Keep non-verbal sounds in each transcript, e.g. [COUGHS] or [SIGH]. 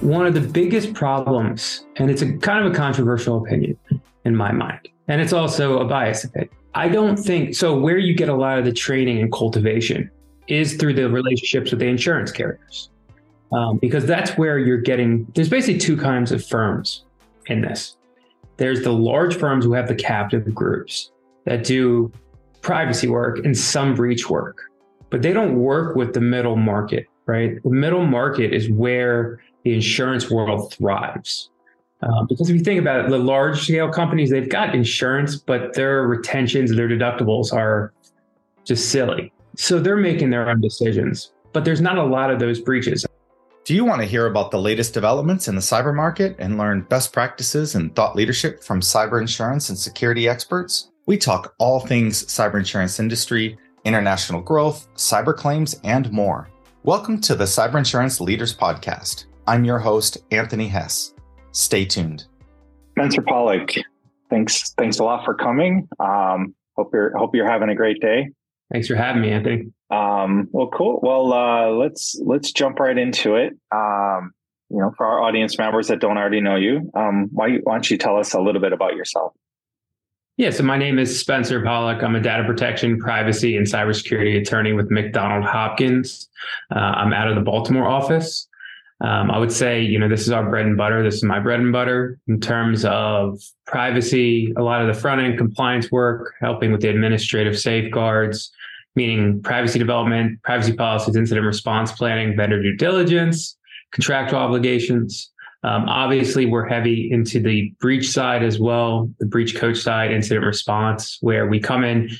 one of the biggest problems, and it's a kind of a controversial opinion in my mind, and it's also a biased opinion. I don't think so. Where you get a lot of the training and cultivation is through the relationships with the insurance carriers, um, because that's where you're getting. There's basically two kinds of firms in this. There's the large firms who have the captive groups that do privacy work and some breach work, but they don't work with the middle market, right? The middle market is where the insurance world thrives. Um, because if you think about it, the large scale companies, they've got insurance, but their retentions, their deductibles are just silly. So they're making their own decisions, but there's not a lot of those breaches. Do you want to hear about the latest developments in the cyber market and learn best practices and thought leadership from cyber insurance and security experts? We talk all things cyber insurance industry, international growth, cyber claims, and more. Welcome to the Cyber Insurance Leaders Podcast. I'm your host, Anthony Hess. Stay tuned. Spencer Pollock, thanks thanks a lot for coming. Um, hope you're hope you're having a great day. Thanks for having me, Anthony. Um, well, cool. Well, uh, let's let's jump right into it. Um, you know, for our audience members that don't already know you, um, why, why don't you tell us a little bit about yourself? Yeah, so my name is Spencer Pollock. I'm a data protection, privacy, and cybersecurity attorney with McDonald Hopkins. Uh, I'm out of the Baltimore office. Um, I would say, you know, this is our bread and butter. This is my bread and butter in terms of privacy, a lot of the front end compliance work, helping with the administrative safeguards, meaning privacy development, privacy policies, incident response planning, vendor due diligence, contractual obligations. Um, obviously, we're heavy into the breach side as well, the breach coach side, incident response, where we come in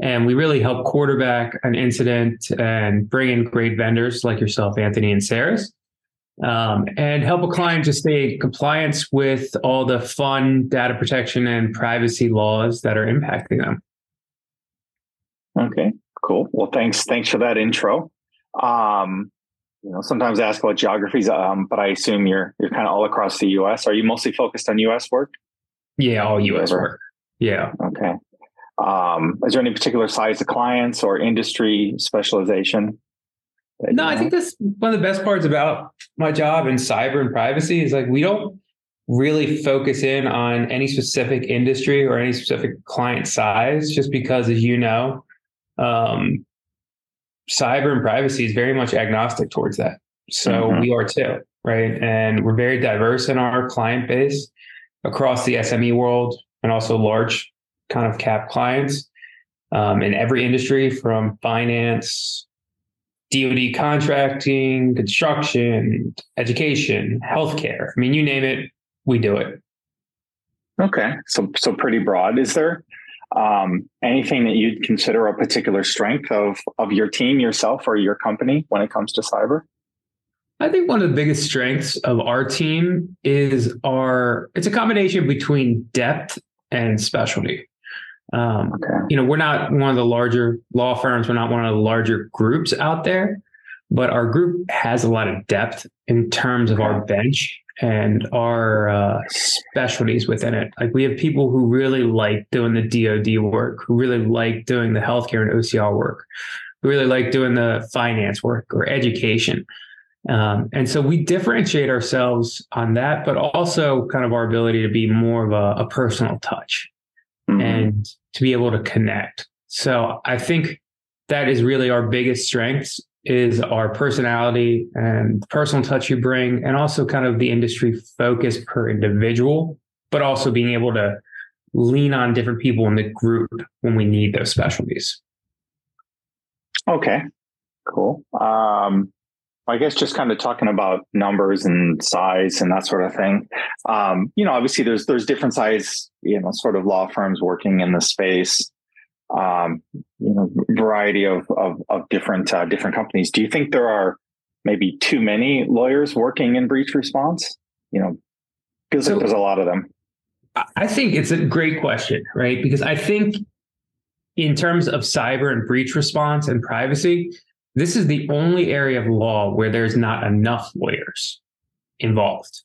and we really help quarterback an incident and bring in great vendors like yourself, Anthony and Sarah's um, and help a client to stay in compliance with all the fun data protection and privacy laws that are impacting them. Okay, cool. Well, thanks. Thanks for that intro. Um, you know, sometimes I ask about geographies, um, but I assume you're you're kind of all across the U.S. Are you mostly focused on U.S. work? Yeah, all U.S. work. Yeah. Okay. Um, is there any particular size of clients or industry specialization? No, I think that's one of the best parts about my job in cyber and privacy is like we don't really focus in on any specific industry or any specific client size, just because, as you know, um, cyber and privacy is very much agnostic towards that. So mm-hmm. we are too, right? And we're very diverse in our client base across the SME world and also large kind of cap clients um, in every industry from finance DoD contracting, construction, education, healthcare. I mean, you name it, we do it. Okay, so so pretty broad. Is there um, anything that you'd consider a particular strength of of your team, yourself, or your company when it comes to cyber? I think one of the biggest strengths of our team is our it's a combination between depth and specialty. Um, okay. You know, we're not one of the larger law firms. We're not one of the larger groups out there, but our group has a lot of depth in terms of our bench and our uh, specialties within it. Like we have people who really like doing the DoD work, who really like doing the healthcare and OCR work, who really like doing the finance work or education. Um, and so we differentiate ourselves on that, but also kind of our ability to be more of a, a personal touch mm-hmm. and to be able to connect. So I think that is really our biggest strengths is our personality and personal touch you bring and also kind of the industry focus per individual, but also being able to lean on different people in the group when we need those specialties. Okay, cool. Um, I guess just kind of talking about numbers and size and that sort of thing. Um, you know, obviously there's there's different size, you know, sort of law firms working in the space. Um, you know, variety of of, of different uh, different companies. Do you think there are maybe too many lawyers working in breach response? You know, feels so, like there's a lot of them. I think it's a great question, right? Because I think in terms of cyber and breach response and privacy, this is the only area of law where there's not enough lawyers involved.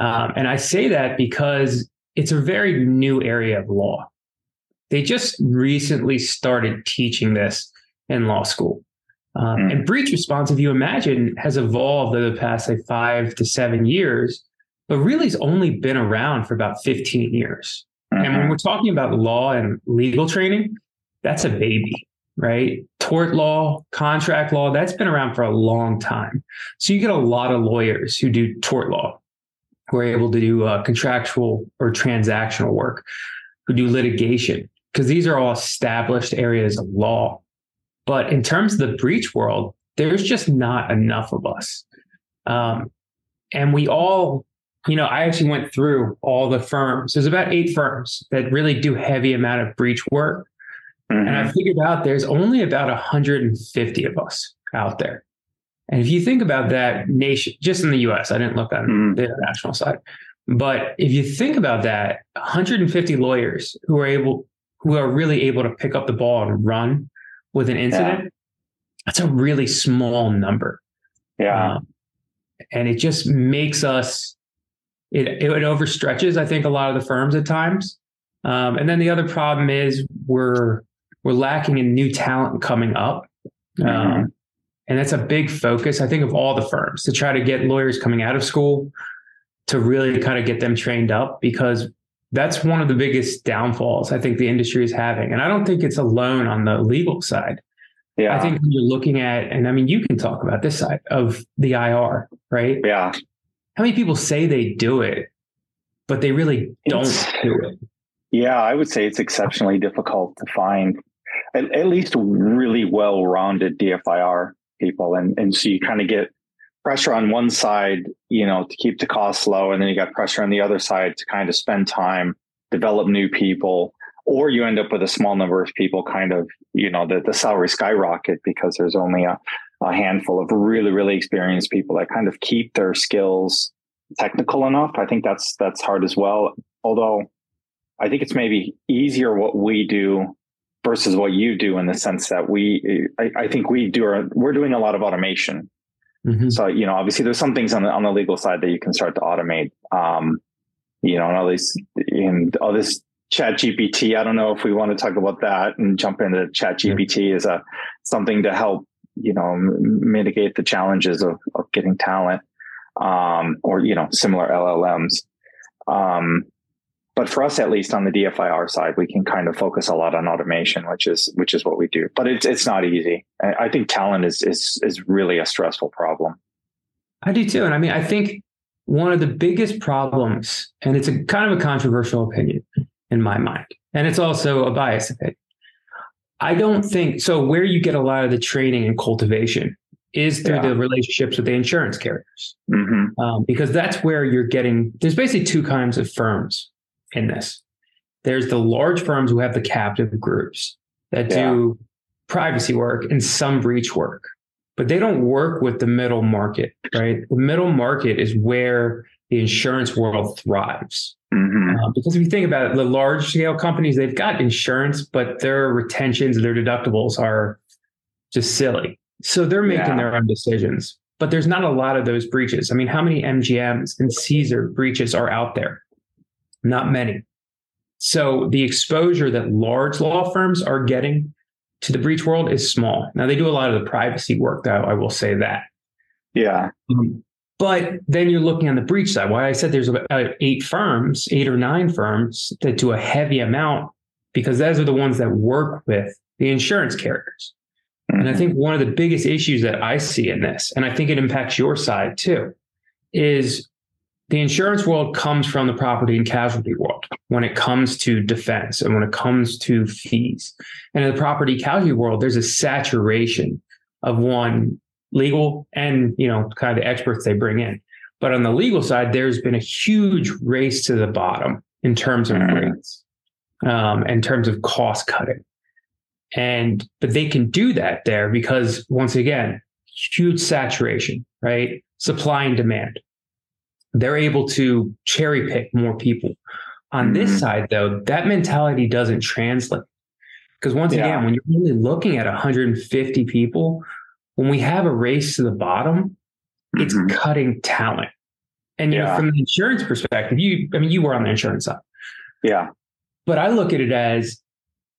Um, and I say that because it's a very new area of law. They just recently started teaching this in law school. Um, mm. And breach response, if you imagine, has evolved over the past say five to seven years, but really has only been around for about 15 years. Mm-hmm. And when mm-hmm. we're talking about law and legal training, that's a baby, right? Tort law, contract law, that's been around for a long time. So you get a lot of lawyers who do tort law, who are able to do uh, contractual or transactional work, who do litigation, because these are all established areas of law. But in terms of the breach world, there's just not enough of us. Um, and we all, you know, I actually went through all the firms. There's about eight firms that really do heavy amount of breach work. Mm-hmm. And I mm-hmm. figured out there's only about 150 of us out there. And if you think about that nation, just in the US, I didn't look on mm-hmm. the international side. But if you think about that, 150 lawyers who are able, who are really able to pick up the ball and run with an incident, yeah. that's a really small number. Yeah. Um, and it just makes us, it, it overstretches, I think, a lot of the firms at times. Um, and then the other problem is we're, we're lacking in new talent coming up. Mm-hmm. Um, and that's a big focus, I think, of all the firms to try to get lawyers coming out of school to really kind of get them trained up because that's one of the biggest downfalls I think the industry is having. And I don't think it's alone on the legal side. Yeah. I think when you're looking at, and I mean, you can talk about this side of the IR, right? Yeah. How many people say they do it, but they really don't it's, do it? Yeah, I would say it's exceptionally difficult to find at, at least really well rounded DFIR people. And, and so you kind of get pressure on one side, you know, to keep the costs low, and then you got pressure on the other side to kind of spend time, develop new people, or you end up with a small number of people kind of, you know, the, the salary skyrocket because there's only a, a handful of really, really experienced people that kind of keep their skills technical enough. I think that's that's hard as well. Although I think it's maybe easier what we do versus what you do in the sense that we I, I think we do our, we're doing a lot of automation Mm-hmm. So, you know, obviously there's some things on the, on the legal side that you can start to automate. Um, you know, and all these, in all this ChatGPT, I don't know if we want to talk about that and jump into ChatGPT yeah. as a, something to help, you know, mitigate the challenges of, of getting talent, um, or, you know, similar LLMs. Um, but for us at least on the DFIR side, we can kind of focus a lot on automation, which is which is what we do. But it's it's not easy. I think talent is is is really a stressful problem. I do too, and I mean, I think one of the biggest problems, and it's a kind of a controversial opinion in my mind, and it's also a biased opinion. I don't think so. Where you get a lot of the training and cultivation is through yeah. the relationships with the insurance carriers, mm-hmm. um, because that's where you're getting. There's basically two kinds of firms in this. There's the large firms who have the captive groups that yeah. do privacy work and some breach work, but they don't work with the middle market, right? The middle market is where the insurance world thrives. Mm-hmm. Uh, because if you think about it, the large scale companies, they've got insurance, but their retentions, their deductibles are just silly. So they're making yeah. their own decisions. But there's not a lot of those breaches. I mean, how many MGMs and Caesar breaches are out there? Not many. So the exposure that large law firms are getting to the breach world is small. Now they do a lot of the privacy work, though. I will say that. Yeah. Um, but then you're looking on the breach side. Why I said there's about eight firms, eight or nine firms that do a heavy amount because those are the ones that work with the insurance carriers. Mm-hmm. And I mm-hmm. think one of the biggest issues that I see in this, and I think it impacts your side too, is the insurance world comes from the property and casualty world when it comes to defense and when it comes to fees. And in the property casualty world, there's a saturation of one legal and, you know, kind of the experts they bring in. But on the legal side, there's been a huge race to the bottom in terms of mm-hmm. rates, um, in terms of cost cutting. And, but they can do that there because once again, huge saturation, right? Supply and demand they're able to cherry pick more people. On mm-hmm. this side, though, that mentality doesn't translate. Because once yeah. again, when you're really looking at 150 people, when we have a race to the bottom, mm-hmm. it's cutting talent. And you yeah. know, from the insurance perspective, you I mean, you were on the insurance side. Yeah. But I look at it as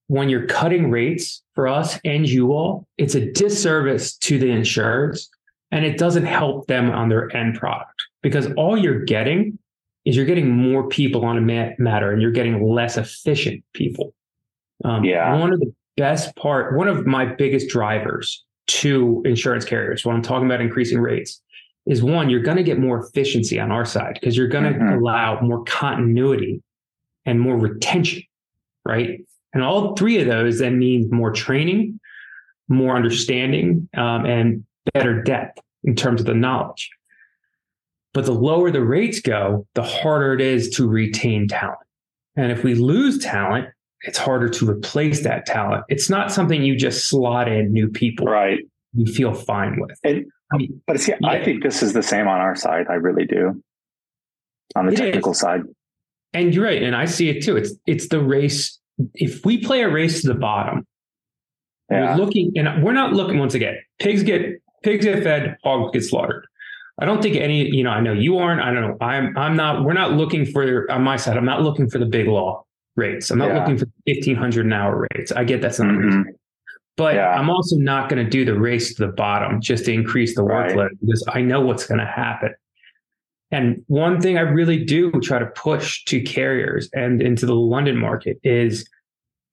when you're cutting rates for us and you all, it's a disservice to the insurers and it doesn't help them on their end product because all you're getting is you're getting more people on a matter and you're getting less efficient people. Um, yeah. One of the best part, one of my biggest drivers to insurance carriers when I'm talking about increasing rates is one, you're going to get more efficiency on our side because you're going to mm-hmm. allow more continuity and more retention, right? And all three of those then mean more training, more understanding, um, and better depth in terms of the knowledge. But the lower the rates go, the harder it is to retain talent. And if we lose talent, it's harder to replace that talent. It's not something you just slot in new people. Right. You feel fine with. And, I mean, but see, yeah. I think this is the same on our side. I really do. On the it technical is. side. And you're right. And I see it too. It's it's the race. If we play a race to the bottom, yeah. we're looking and we're not looking once again. Pigs get pigs get fed, hogs get slaughtered. I don't think any, you know, I know you aren't. I don't know. I'm I'm not, we're not looking for on my side, I'm not looking for the big law rates. I'm not yeah. looking for 1500 an hour rates. I get that's not mm-hmm. But yeah. I'm also not going to do the race to the bottom just to increase the right. workload because I know what's going to happen. And one thing I really do try to push to carriers and into the London market is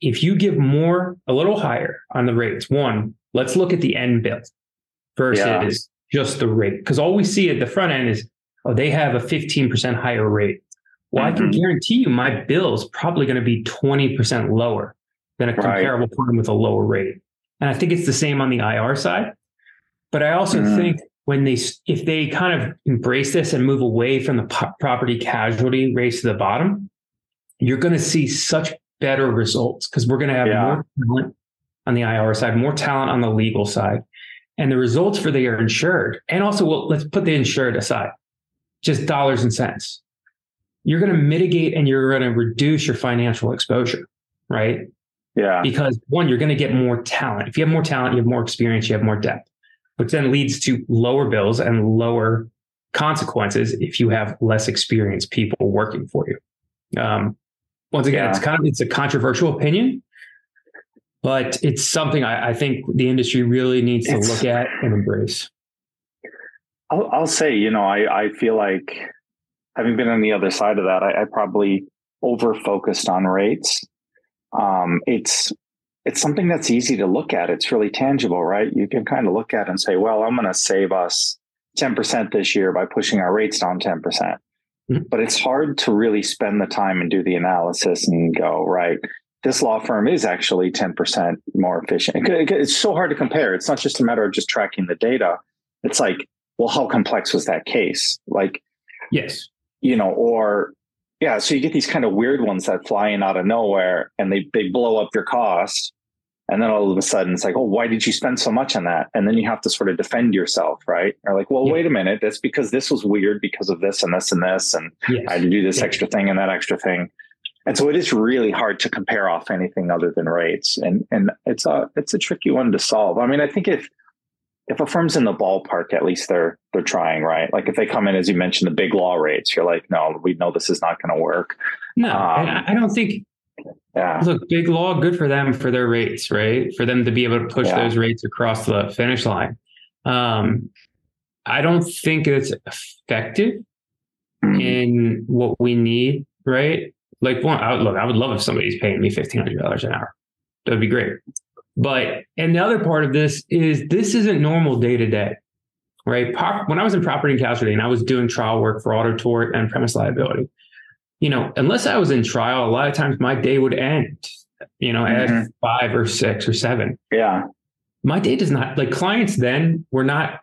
if you give more, a little higher on the rates, one, let's look at the end bill versus. Just the rate. Because all we see at the front end is, oh, they have a 15% higher rate. Well, mm-hmm. I can mm-hmm. guarantee you my bill is probably going to be 20% lower than a comparable right. firm with a lower rate. And I think it's the same on the IR side. But I also mm-hmm. think when they, if they kind of embrace this and move away from the po- property casualty race to the bottom, you're going to see such better results because we're going to have yeah. more talent on the IR side, more talent on the legal side. And the results for the insured, and also, well, let's put the insured aside, just dollars and cents you're going to mitigate and you're going to reduce your financial exposure, right? Yeah. Because one, you're going to get more talent. If you have more talent, you have more experience, you have more depth, which then leads to lower bills and lower consequences if you have less experienced people working for you. Um, once again, yeah. it's kind of it's a controversial opinion, but it's something I, I think the industry really needs to it's, look at and embrace. I'll, I'll say, you know, I, I feel like having been on the other side of that, I, I probably over focused on rates. Um, it's it's something that's easy to look at. It's really tangible, right? You can kind of look at and say, well, I'm going to save us 10% this year by pushing our rates down 10%. percent mm hmm But it's hard to really spend the time and do the analysis and go, right, this law firm is actually 10% more efficient. It's so hard to compare. It's not just a matter of just tracking the data. It's like, well, how complex was that case? Like, yes, you know, or yeah, so you get these kind of weird ones that fly in out of nowhere and they they blow up your cost. And then all of a sudden it's like, oh, why did you spend so much on that? And then you have to sort of defend yourself, right? Or like, well, yeah. wait a minute, that's because this was weird because of this and this and this. And yes. I had to do this yeah. extra thing and that extra thing. And so it is really hard to compare off anything other than rates. And and it's a it's a tricky one to solve. I mean, I think if if a firm's in the ballpark, at least they're they're trying, right? Like if they come in, as you mentioned, the big law rates, you're like, no, we know this is not going to work. No, um, I don't think. Yeah. Look, big law, good for them for their rates, right? For them to be able to push yeah. those rates across the finish line. Um, I don't think it's effective mm-hmm. in what we need, right? Like, one, I would, look, I would love if somebody's paying me fifteen hundred dollars an hour. That'd be great. But, and the other part of this is this isn't normal day to day, right? When I was in property and casualty and I was doing trial work for auto tort and premise liability, you know, unless I was in trial, a lot of times my day would end, you know, mm-hmm. at five or six or seven. Yeah. My day does not, like clients then were not,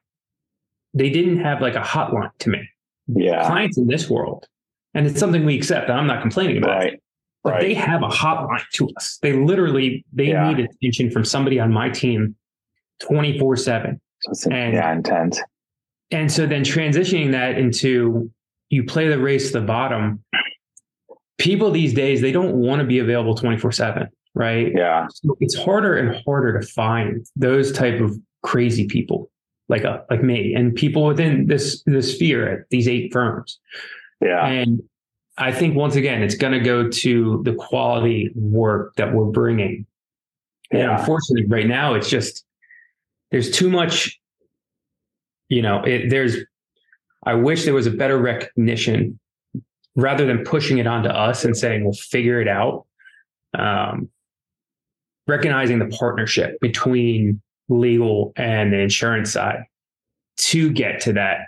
they didn't have like a hotline to me. Yeah. Clients in this world. And it's something we accept. That I'm not complaining about. Right. But right. they have a hotline to us. They literally they yeah. need attention from somebody on my team 24 7. And yeah, intense. And so then transitioning that into you play the race to the bottom. People these days, they don't want to be available 24 7, right? Yeah. So it's harder and harder to find those type of crazy people like a, uh, like me and people within this this sphere at these eight firms. Yeah. And I think once again, it's going to go to the quality work that we're bringing And yeah. unfortunately, right now, it's just there's too much. You know, it, there's. I wish there was a better recognition rather than pushing it onto us and saying we'll figure it out. Um, recognizing the partnership between legal and the insurance side to get to that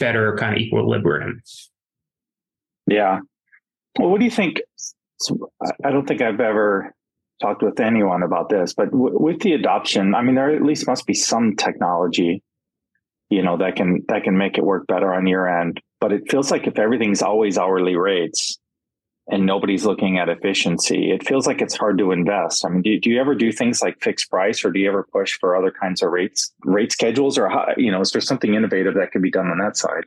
better kind of equilibrium. Yeah. Well, what do you think? I don't think I've ever talked with anyone about this, but w- with the adoption, I mean, there at least must be some technology, you know, that can that can make it work better on your end. But it feels like if everything's always hourly rates and nobody's looking at efficiency, it feels like it's hard to invest. I mean, do, do you ever do things like fixed price, or do you ever push for other kinds of rates rate schedules, or how, you know, is there something innovative that can be done on that side?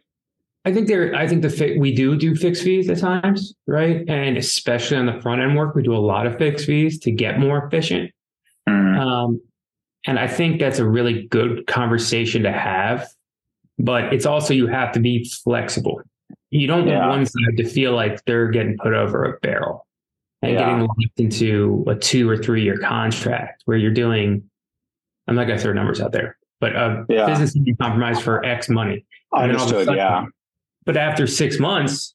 I think there. I think the fi- we do do fixed fees at times, right? And especially on the front end work, we do a lot of fixed fees to get more efficient. Mm. Um, and I think that's a really good conversation to have. But it's also you have to be flexible. You don't yeah. want one side to feel like they're getting put over a barrel and yeah. getting locked into a two or three year contract where you're doing. I'm not going to throw numbers out there, but a yeah. business can be compromised for X money. Understood. Sudden, yeah but after six months,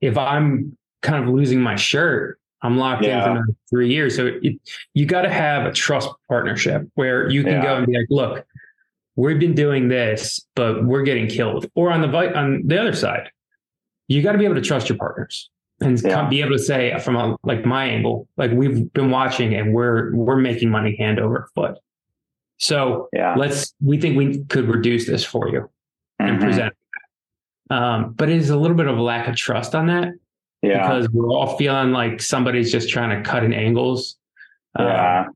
if I'm kind of losing my shirt, I'm locked yeah. in for another three years. So it, you got to have a trust partnership where you can yeah. go and be like, look, we've been doing this, but we're getting killed. Or on the on the other side, you got to be able to trust your partners and yeah. be able to say from a, like my angle, like we've been watching and we're we're making money hand over foot. So yeah. let's we think we could reduce this for you and mm-hmm. present um, but it is a little bit of a lack of trust on that. Yeah. Because we're all feeling like somebody's just trying to cut in angles. Yeah. Uh,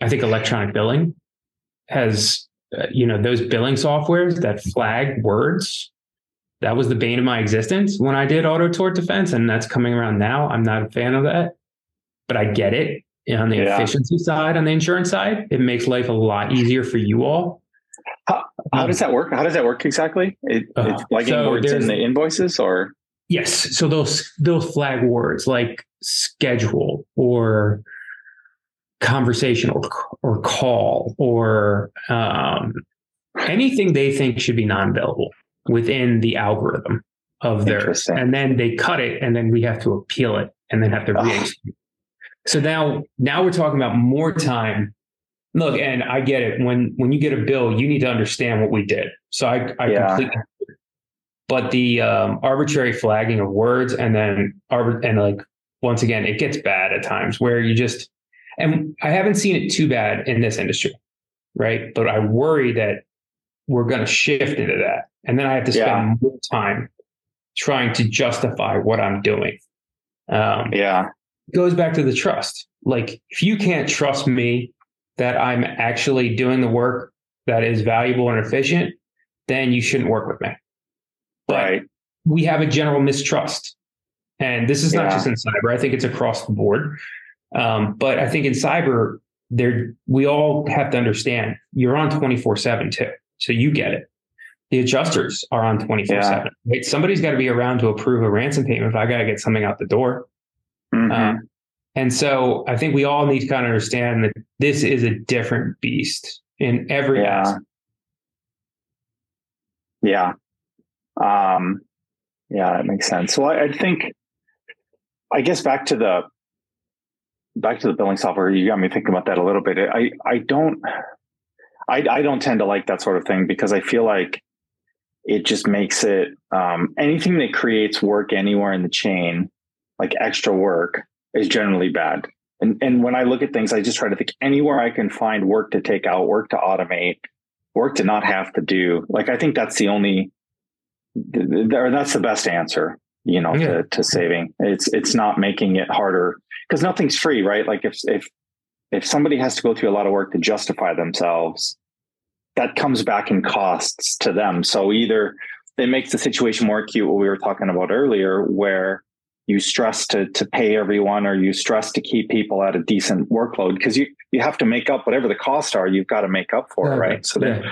I think electronic billing has, uh, you know, those billing softwares that flag words. That was the bane of my existence when I did auto tort defense, and that's coming around now. I'm not a fan of that, but I get it on the yeah. efficiency side, on the insurance side. It makes life a lot easier for you all how, how does that work? How does that work exactly? It, uh, it's flagging so words in the invoices or? Yes. So those, those flag words like schedule or conversation or, or call or um, anything they think should be non-billable within the algorithm of theirs. And then they cut it and then we have to appeal it and then have to re So now, now we're talking about more time Look, and I get it. When when you get a bill, you need to understand what we did. So I, I yeah. completely. But the um, arbitrary flagging of words, and then arbit- and like once again, it gets bad at times where you just. And I haven't seen it too bad in this industry, right? But I worry that we're going to shift into that, and then I have to spend yeah. more time trying to justify what I'm doing. Um, yeah, goes back to the trust. Like if you can't trust me that I'm actually doing the work that is valuable and efficient, then you shouldn't work with me. But right. we have a general mistrust. And this is not yeah. just in cyber, I think it's across the board. Um, but I think in cyber, there we all have to understand you're on 24 7 too. So you get it. The adjusters are on 24 yeah. 7. Right? Somebody's got to be around to approve a ransom payment if I got to get something out the door. Mm-hmm. Um, and so I think we all need to kind of understand that this is a different beast in every yeah. aspect. Yeah. Um, yeah, that makes sense. So I, I think, I guess back to the, back to the billing software, you got me thinking about that a little bit. I, I don't, I, I don't tend to like that sort of thing because I feel like it just makes it, um, anything that creates work anywhere in the chain, like extra work, is generally bad. And and when I look at things, I just try to think anywhere I can find work to take out, work to automate, work to not have to do. Like I think that's the only, or that's the best answer, you know, yeah. to, to saving. It's it's not making it harder because nothing's free, right? Like if if if somebody has to go through a lot of work to justify themselves, that comes back in costs to them. So either it makes the situation more acute, what we were talking about earlier, where you stress to to pay everyone or you stress to keep people at a decent workload because you you have to make up whatever the costs are you've got to make up for yeah, it right so then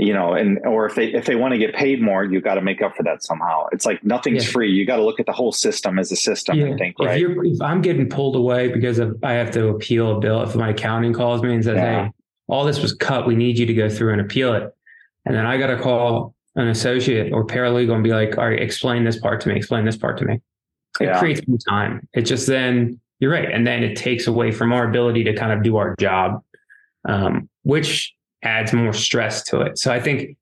you know, and or if they if they want to get paid more, you've got to make up for that somehow. It's like nothing's yeah. free. You got to look at the whole system as a system. Yeah. I think if right. if I'm getting pulled away because of, I have to appeal a bill, if my accounting calls me and says, yeah. "Hey, all this was cut. We need you to go through and appeal it," and then I got to call an associate or paralegal and be like, "All right, explain this part to me. Explain this part to me." It yeah. creates more time. It just then you're right, and then it takes away from our ability to kind of do our job, um, which adds more stress to it. So I think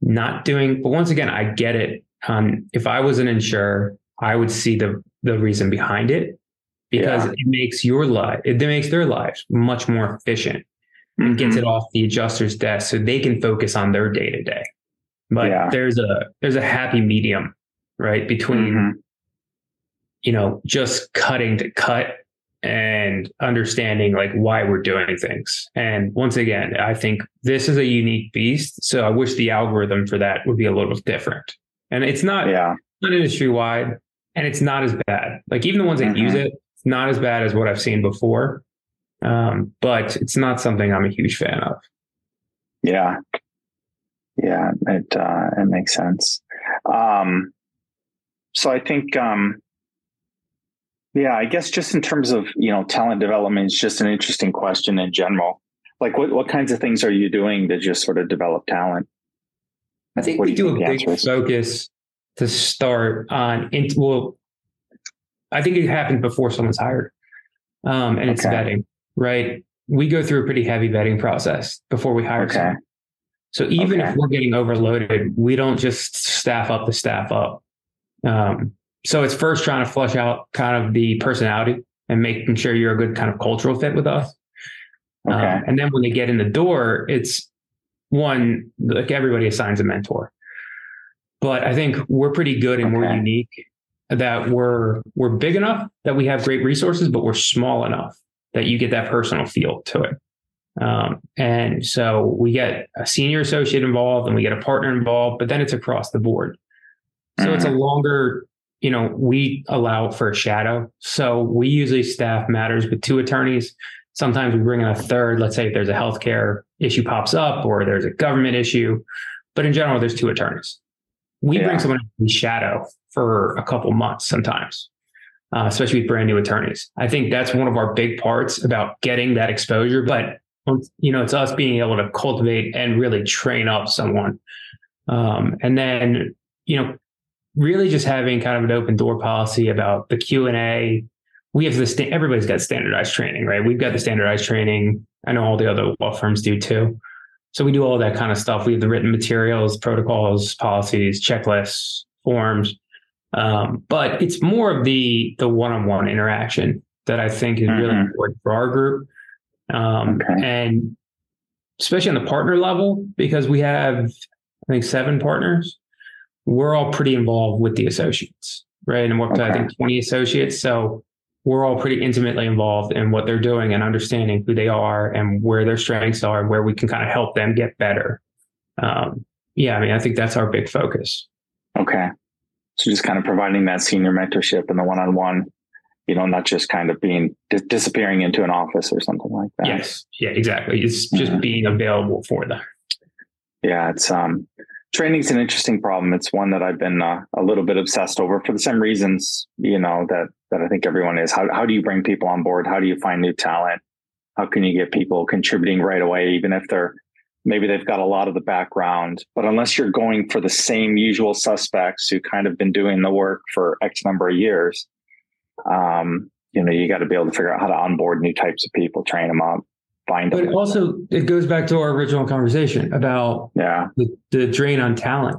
not doing, but once again, I get it. Um, if I was an insurer, I would see the the reason behind it because yeah. it makes your life, it makes their lives much more efficient and mm-hmm. gets it off the adjuster's desk so they can focus on their day to day. But yeah. there's a there's a happy medium, right, between mm-hmm. You know just cutting to cut and understanding like why we're doing things. And once again, I think this is a unique beast. So I wish the algorithm for that would be a little different. And it's not, yeah. not industry wide and it's not as bad. Like even the ones that mm-hmm. use it, it's not as bad as what I've seen before. Um, but it's not something I'm a huge fan of. Yeah. Yeah, it uh, it makes sense. Um, so I think um, yeah, I guess just in terms of, you know, talent development is just an interesting question in general. Like what, what kinds of things are you doing to just sort of develop talent? I think what we do, do a big focus to start on, well, I think it happens before someone's hired. Um, and it's okay. vetting, right? We go through a pretty heavy vetting process before we hire okay. someone. So even okay. if we're getting overloaded, we don't just staff up the staff up. Um, so it's first trying to flush out kind of the personality and making sure you're a good kind of cultural fit with us. Okay. Um, and then when they get in the door, it's one like everybody assigns a mentor. But I think we're pretty good and okay. we're unique that we're we're big enough that we have great resources, but we're small enough that you get that personal feel to it. Um, and so we get a senior associate involved and we get a partner involved, but then it's across the board. So mm-hmm. it's a mm-hmm. longer you know, we allow for a shadow. So we usually staff matters with two attorneys. Sometimes we bring in a third. Let's say if there's a healthcare issue pops up or there's a government issue, but in general, there's two attorneys. We yeah. bring someone in shadow for a couple months sometimes, uh, especially with brand new attorneys. I think that's one of our big parts about getting that exposure. But you know, it's us being able to cultivate and really train up someone. Um, and then, you know, really just having kind of an open door policy about the Q and A. We have this. Everybody's got standardized training, right? We've got the standardized training. I know all the other law firms do too. So we do all that kind of stuff. We have the written materials, protocols, policies, checklists, forms. Um, but it's more of the the one on one interaction that I think is mm-hmm. really important for our group. Um, okay. And especially on the partner level, because we have, I think, seven partners we're all pretty involved with the associates, right? And we're, okay. I think, 20 associates. So we're all pretty intimately involved in what they're doing and understanding who they are and where their strengths are and where we can kind of help them get better. Um, yeah, I mean, I think that's our big focus. Okay. So just kind of providing that senior mentorship and the one on one, you know, not just kind of being disappearing into an office or something like that. Yes. Yeah, exactly. It's just mm-hmm. being available for them. Yeah. It's, um, training is an interesting problem. It's one that I've been uh, a little bit obsessed over for the same reasons, you know, that that I think everyone is. How how do you bring people on board? How do you find new talent? How can you get people contributing right away, even if they're maybe they've got a lot of the background, but unless you're going for the same usual suspects who kind of been doing the work for X number of years, um, you know, you got to be able to figure out how to onboard new types of people, train them up find but also it goes back to our original conversation about yeah. the, the drain on talent.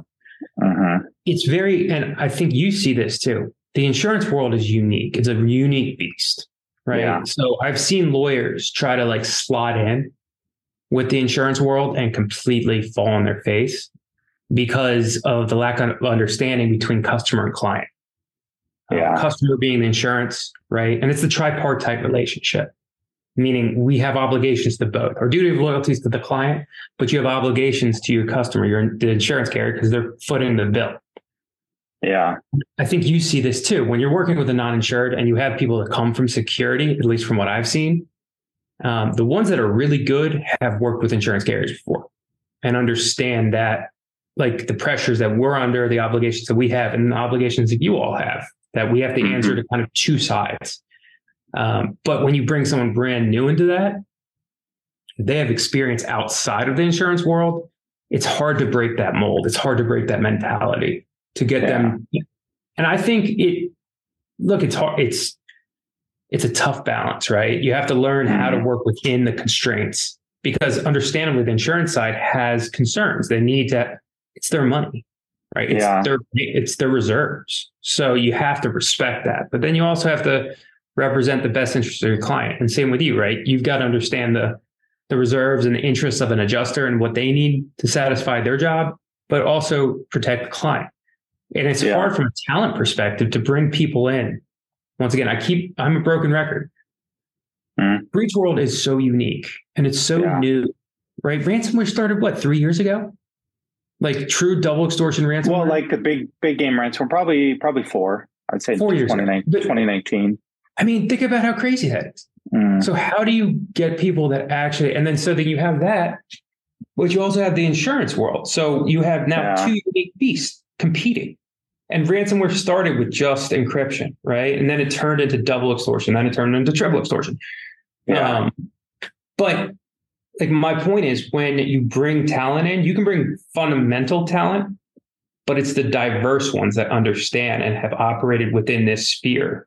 Uh-huh. it's very and i think you see this too. The insurance world is unique. It's a unique beast right? Yeah. so i've seen lawyers try to like slot in with the insurance world and completely fall on their face because of the lack of understanding between customer and client. Yeah. Uh, customer being the insurance right? And it's the tripartite relationship meaning we have obligations to both. Our duty of loyalty is to the client, but you have obligations to your customer, your the insurance carrier, because they're footing the bill. Yeah. I think you see this too. When you're working with a non-insured and you have people that come from security, at least from what I've seen, um, the ones that are really good have worked with insurance carriers before. and understand that like the pressures that we're under, the obligations that we have, and the obligations that you all have that we have to mm-hmm. answer to kind of two sides. Um, but when you bring someone brand new into that, they have experience outside of the insurance world. It's hard to break that mold. It's hard to break that mentality to get yeah. them. And I think it. Look, it's hard. It's it's a tough balance, right? You have to learn how to mm-hmm. work within the constraints because understandably the insurance side has concerns. They need to, it's their money, right? It's yeah. their it's their reserves. So you have to respect that. But then you also have to represent the best interest of your client. And same with you, right? You've got to understand the the reserves and the interests of an adjuster and what they need to satisfy their job, but also protect the client. And it's yeah. hard from a talent perspective to bring people in. Once again, I keep I'm a broken record. Mm. Breach World is so unique and it's so yeah. new, right? Ransomware started what three years ago, like true double extortion ransomware. Well, like the big big game ransomware, probably probably four. I'd say four years 2019. I mean, think about how crazy that is. Mm. So how do you get people that actually, and then so that you have that, but you also have the insurance world. So you have now yeah. two unique beasts competing. And ransomware started with just encryption, right? And then it turned into double extortion, then it turned into triple extortion. Yeah. Um, but like my point is when you bring talent in, you can bring fundamental talent, but it's the diverse ones that understand and have operated within this sphere.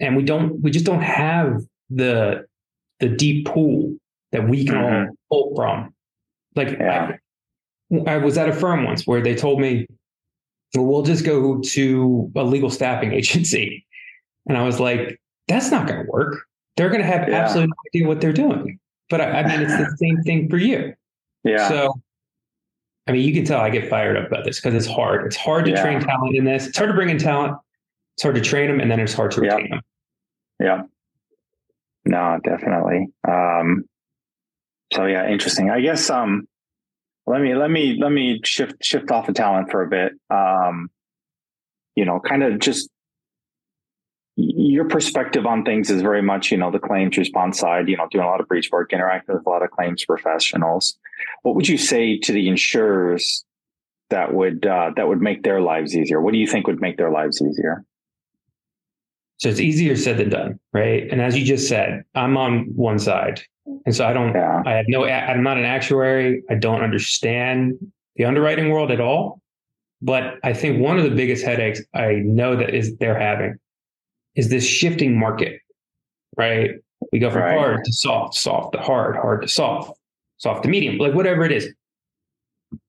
And we don't, we just don't have the the deep pool that we can mm-hmm. all pull from. Like yeah. I, I was at a firm once where they told me, well, we'll just go to a legal staffing [LAUGHS] agency. And I was like, that's not going to work. They're going to have yeah. absolutely no idea what they're doing. But I, I mean, it's the [LAUGHS] same thing for you. Yeah. So, I mean, you can tell I get fired up about this because it's hard. It's hard to yeah. train talent in this. It's hard to bring in talent. It's hard to train them, and then it's hard to retain them. Yeah. No, definitely. Um, so yeah, interesting. I guess um, let me let me let me shift shift off of talent for a bit. Um, you know, kind of just your perspective on things is very much, you know, the claims response side, you know, doing a lot of breach work, interacting with a lot of claims professionals. What would you say to the insurers that would uh, that would make their lives easier? What do you think would make their lives easier? So it's easier said than done, right? And as you just said, I'm on one side. And so I don't, yeah. I have no, I'm not an actuary. I don't understand the underwriting world at all. But I think one of the biggest headaches I know that is they're having is this shifting market, right? We go from right. hard to soft, soft to hard, hard to soft, soft to medium, like whatever it is.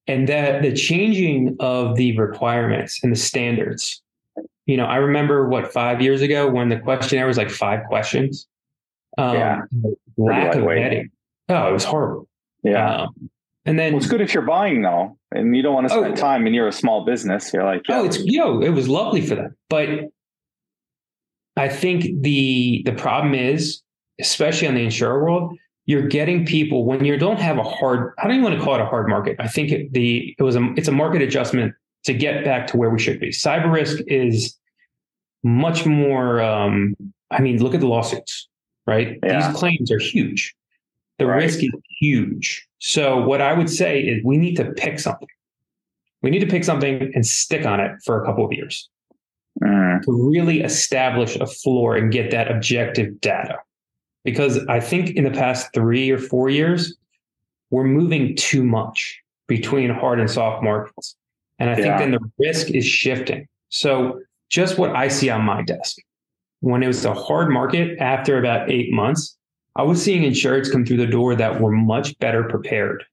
And that the changing of the requirements and the standards you know, I remember what five years ago when the questionnaire was like five questions. Um, yeah. Lack of vetting. Oh, it was horrible. Yeah. Um, and then well, it's good if you're buying though, and you don't want to spend oh, time and you're a small business. You're like, yeah. oh, it's you know, it was lovely for them. But I think the the problem is, especially on the insurer world, you're getting people when you don't have a hard. I don't even want to call it a hard market. I think it, the it was a it's a market adjustment to get back to where we should be. Cyber risk is much more. Um, I mean, look at the lawsuits, right? Yeah. These claims are huge. The right. risk is huge. So, what I would say is we need to pick something. We need to pick something and stick on it for a couple of years mm. to really establish a floor and get that objective data. Because I think in the past three or four years, we're moving too much between hard and soft markets. And I yeah. think then the risk is shifting. So just what I see on my desk. When it was a hard market after about eight months, I was seeing insurers come through the door that were much better prepared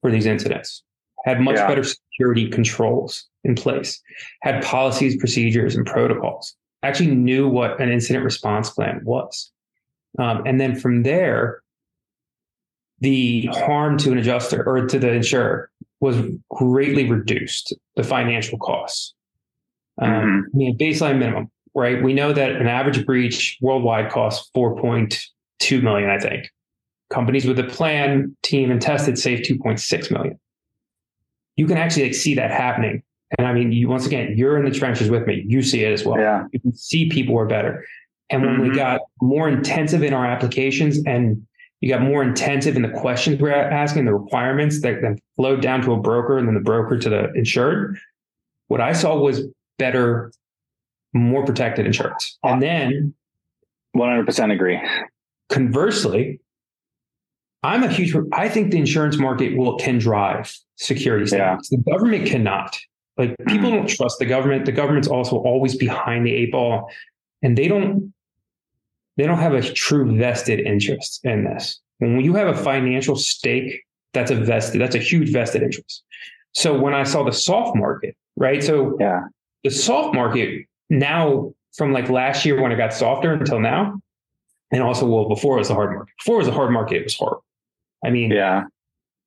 for these incidents, had much yeah. better security controls in place, had policies, procedures, and protocols, actually knew what an incident response plan was. Um, and then from there, the harm to an adjuster or to the insurer was greatly reduced, the financial costs. Um, mm-hmm. I mean, baseline minimum, right? We know that an average breach worldwide costs 4.2 million, I think. Companies with a plan, team, and tested save 2.6 million. You can actually like, see that happening. And I mean, you once again, you're in the trenches with me. You see it as well. Yeah. You can see people are better. And when mm-hmm. we got more intensive in our applications and You got more intensive in the questions we're asking, the requirements that then flowed down to a broker and then the broker to the insured. What I saw was better, more protected insurance. And then 100% agree. Conversely, I'm a huge, I think the insurance market will can drive security standards. Yeah. The government cannot. Like people don't trust the government. The government's also always behind the eight ball and they don't they don't have a true vested interest in this. When you have a financial stake, that's a vested, that's a huge vested interest. So when I saw the soft market, right? So yeah, the soft market now from like last year when it got softer until now, and also well before it was a hard market. Before it was a hard market, it was hard. I mean, yeah,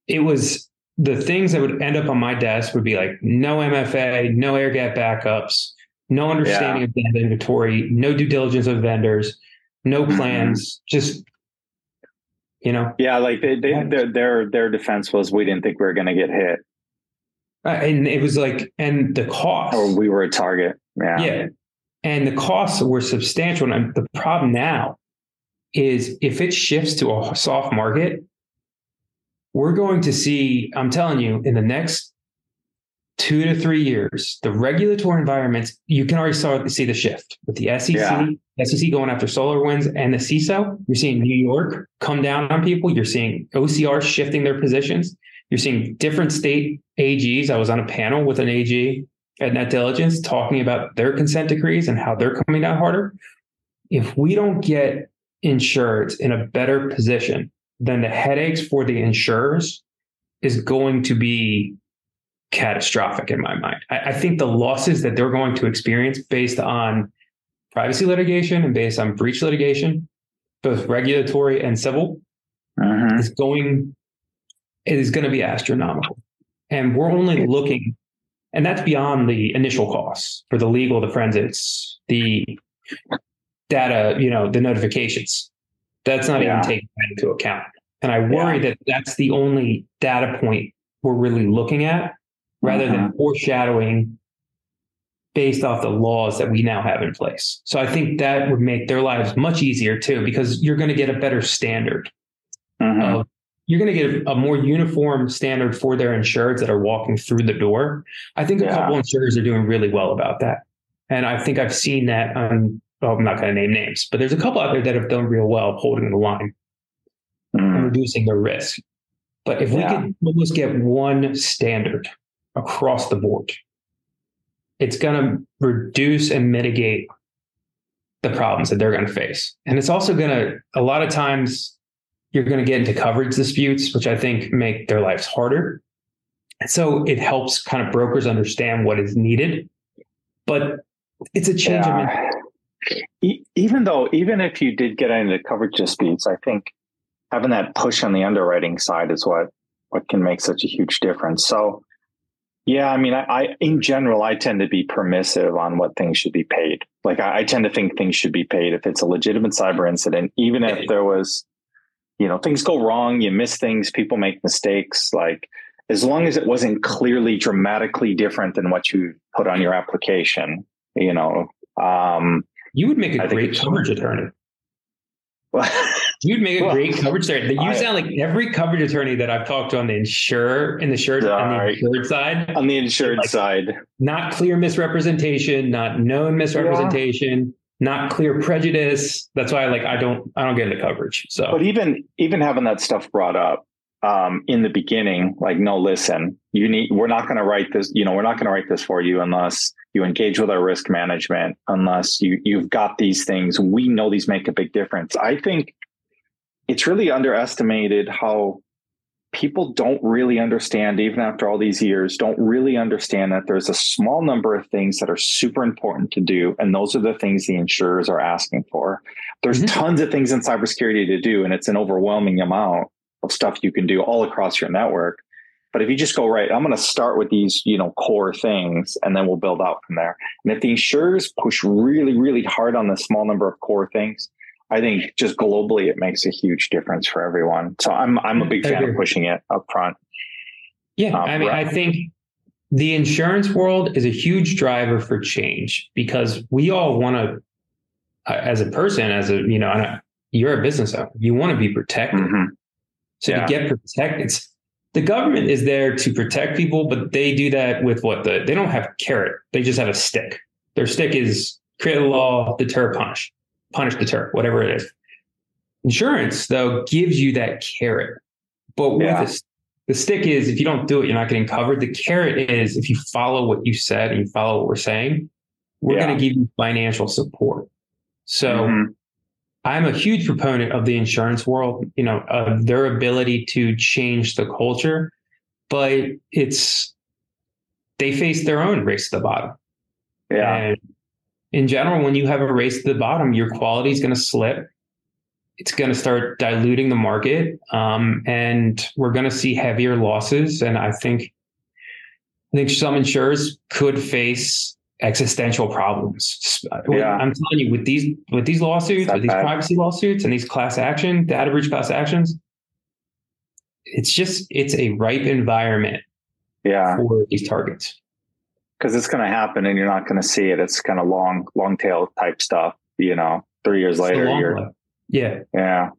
it was the things that would end up on my desk would be like no MFA, no air gap backups, no understanding yeah. of inventory, no due diligence of vendors, no mm-hmm. plans, just you know. Yeah, like they, they, their their their defense was we didn't think we were going to get hit, Uh, and it was like, and the cost, or we were a target. Yeah, yeah, and the costs were substantial. And the problem now is if it shifts to a soft market, we're going to see. I'm telling you, in the next two to three years, the regulatory environments, you can already start to see the shift with the SEC, yeah. SEC going after SolarWinds and the CISO. You're seeing New York come down on people. You're seeing OCR shifting their positions. You're seeing different state AGs. I was on a panel with an AG at NetDiligence talking about their consent decrees and how they're coming down harder. If we don't get insureds in a better position, then the headaches for the insurers is going to be catastrophic in my mind. I, I, think the losses that they're going to experience based on privacy litigation and based on breach litigation, both regulatory and civil, uh-huh. is going it is going to be astronomical. And we're only looking, and that's beyond the initial costs for the legal, the forensics, the data, you know, the notifications. That's not yeah. even taken into account. And I worry yeah. that that's the only data point we're really looking at rather than mm-hmm. foreshadowing based off the laws that we now have in place. So I think that would make their lives much easier too, because you're going to get a better standard. Mm-hmm. Of, you're going to get a, more uniform standard for their insureds that are walking through the door. I think yeah. a couple insurers are doing really well about that. And I think I've seen that on, well, I'm not going to name names, but there's a couple out there that have done real well holding the line mm. and reducing their risk. But if yeah. we could almost get one standard across the board. It's going to reduce and mitigate the problems that they're going to face. And it's also going to, a lot of times, you're going to get into coverage disputes, which I think make their lives harder. And so it helps kind of brokers understand what is needed. But it's a change yeah. of even though even if you did get into coverage disputes, I think having that push on the underwriting side is what what can make such a huge difference. So yeah, I mean, I, I, in general I tend to be permissive on what things should be paid. Like I, I, tend to think things should be paid if it's a legitimate cyber incident, even if there was, you know, things go wrong, you miss things, people make mistakes. Like as long as it wasn't clearly dramatically different than what you put on your application, you know. Um, you would make a great coverage attorney. You'd make a [LAUGHS] well, great coverage attorney. You I, sound like every coverage attorney that I've talked to on the insurer, in the insured, on the insured side. On the insured like, side. Not clear misrepresentation, not known misrepresentation, yeah. Not clear prejudice. That's why I like I don't I don't get into coverage. So But even even having that stuff brought up um, in the beginning, like, no, listen, you need we're not gonna write this, you know, we're not gonna write this for you unless you engage with our risk management, unless you you've got these things. We know these make a big difference. I think it's really underestimated how people don't really understand, even after all these years, don't really understand that there's a small number of things that are super important to do. And those are the things the insurers are asking for. There's mm-hmm. tons of things in cybersecurity to do, and it's an overwhelming amount of stuff you can do all across your network. But if you just go right, I'm going to start with these, you know, core things, and then we'll build out from there. And if the insurers push really, really hard on the small number of core things, I think just globally it makes a huge difference for everyone. So I'm I'm a big fan of pushing it up front. Yeah, um, I mean, right. I think the insurance world is a huge driver for change because we all want to, uh, as a person, as a you know, you're a business owner. You want to be protected. Mhm. So Yeah. to get protected, the government is there to protect people, but they do that with what the they don't have carrot. They just have a stick. Their stick is create a law, deter, punish, punish, deter, whatever it is. Insurance though gives you that carrot, but with Yeah. the stick is if you don't do it, you're not getting covered. The carrot is if you follow what you said and you follow what we're saying, we're Yeah. going to give you financial support. So. Mhm. I'm a huge proponent of the insurance world, you know, of their ability to change the culture, but it's they face their own race to the bottom. Yeah. And in general, when you have a race to the bottom, your quality is going to slip. It's going to start diluting the market, um, and we're going to see heavier losses. And I think, I think some insurers could face existential problems. Yeah. I'm telling you, with these with these lawsuits, with these bad. privacy lawsuits, and these class action data breach class actions, it's just it's a ripe environment Yeah. for these targets. Because it's going to happen and you're not going to see it. It's kind of long, long tail type stuff. You know, three years It's later, you're. Yeah. yeah.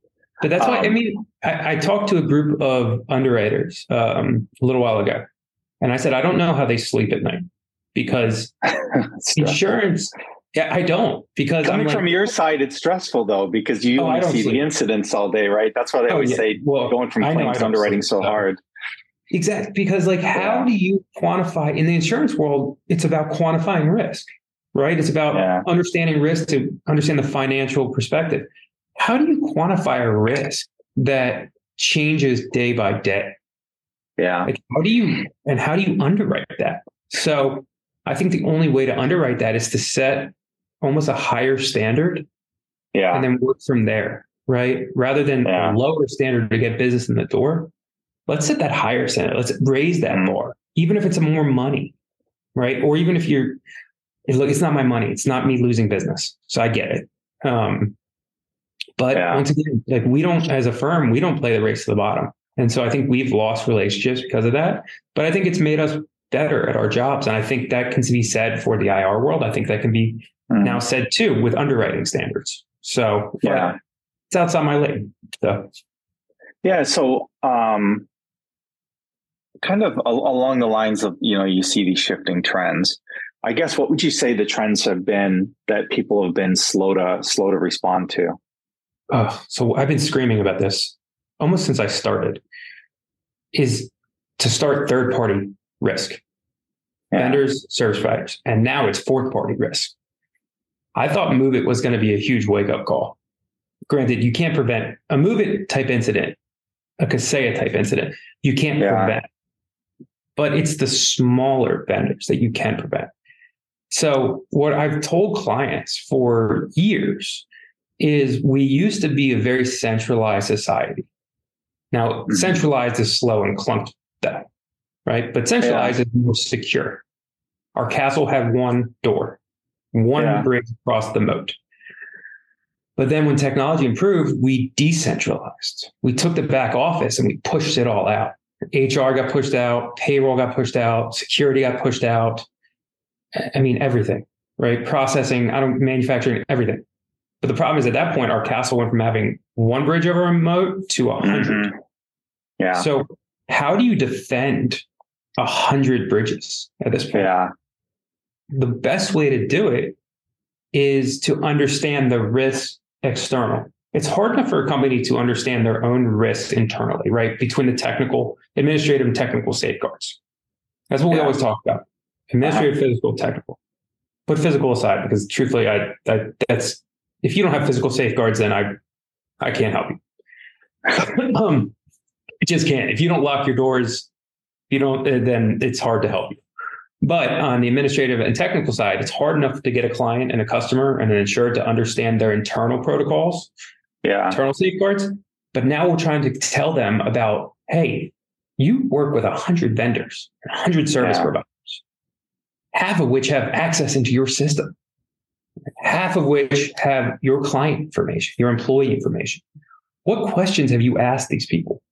But that's why I Um, mean, I, I talked to a group of underwriters um, a little while ago, and I said I don't know how they sleep at night because [LAUGHS] insurance. Yeah, I don't because Coming like, from your side, it's stressful though because you Oh, only see sleep. the incidents all day, right? That's why they Oh, always yeah. say Well, going from I I claims to underwriting so- hard. Exactly because like how do you quantify in the insurance world? It's about quantifying risk, right? It's about Yeah. understanding risk to understand the financial perspective. How do you quantify a risk that changes day by day? Yeah. Like, how do you and how do you underwrite that? So, I think the only way to underwrite that is to set almost a higher standard Yeah. and then work from there, right? Rather than Yeah. a lower standard to get business in the door, let's set that higher standard. Let's raise that Mhm. bar, even if it's more money, right? Or even if you're, look, it's not my money. It's not me losing business. So I get it. Um, but Yeah. once again, like we don't, as a firm, we don't play the race to the bottom. And so I think we've lost relationships because of that. But I think it's made us better at our jobs. And I think that can be said for the IR world. I think that can be Mhm. now said too with underwriting standards. So Yeah. it's outside my lane. So Yeah. So, um, kind of al- along the lines of, you know, you see these shifting trends. I guess what would you say the trends have been that people have been slow to slow to respond to? oh, so I've been screaming about this almost since I started. Is to start third party risk. Yeah. vendors, service providers, and now it's fourth party risk. I thought MOVEit was going to be a huge wake up call. Granted, you can't prevent a MOVEit type incident, a Kaseya type incident. You can't Yeah. prevent, but it's the smaller vendors that you can prevent. So, what I've told clients for years is we used to be a very centralized society. Now, Mhm. centralized is slow and clunked that, right? But centralized is more secure. Our castle had one door, one Yeah. bridge across the moat. But then when technology improved, we decentralized. We took the back office and we pushed it all out. HR got pushed out, payroll got pushed out, security got pushed out. I mean, everything, right? Processing, I don't manufacturing, everything. But the problem is at that point, our castle went from having one bridge over a moat to a 100 Mhm. Yeah. so, how do you defend a hundred bridges at this point? Yeah. The best way to do it is to understand the risk external. It's hard enough for a company to understand their own risk internally, right? Between the technical, administrative, and technical safeguards. That's what we always talk about: administrative, physical, technical. Put physical aside because, truthfully, I, I that's if you don't have physical safeguards, then I I can't help you. [COUGHS] um, it just can't. If you don't lock your doors, you don't, uh, then it's hard to help you. But on the administrative and technical side, it's hard enough to get a client and a customer and an insured to understand their internal protocols, Yeah. internal safeguards. But now we're trying to tell them about, hey, you work with 100 vendors, 100 service Yeah. providers, half of which have access into your system, half of which have your client information, your employee information. What questions have you asked these people?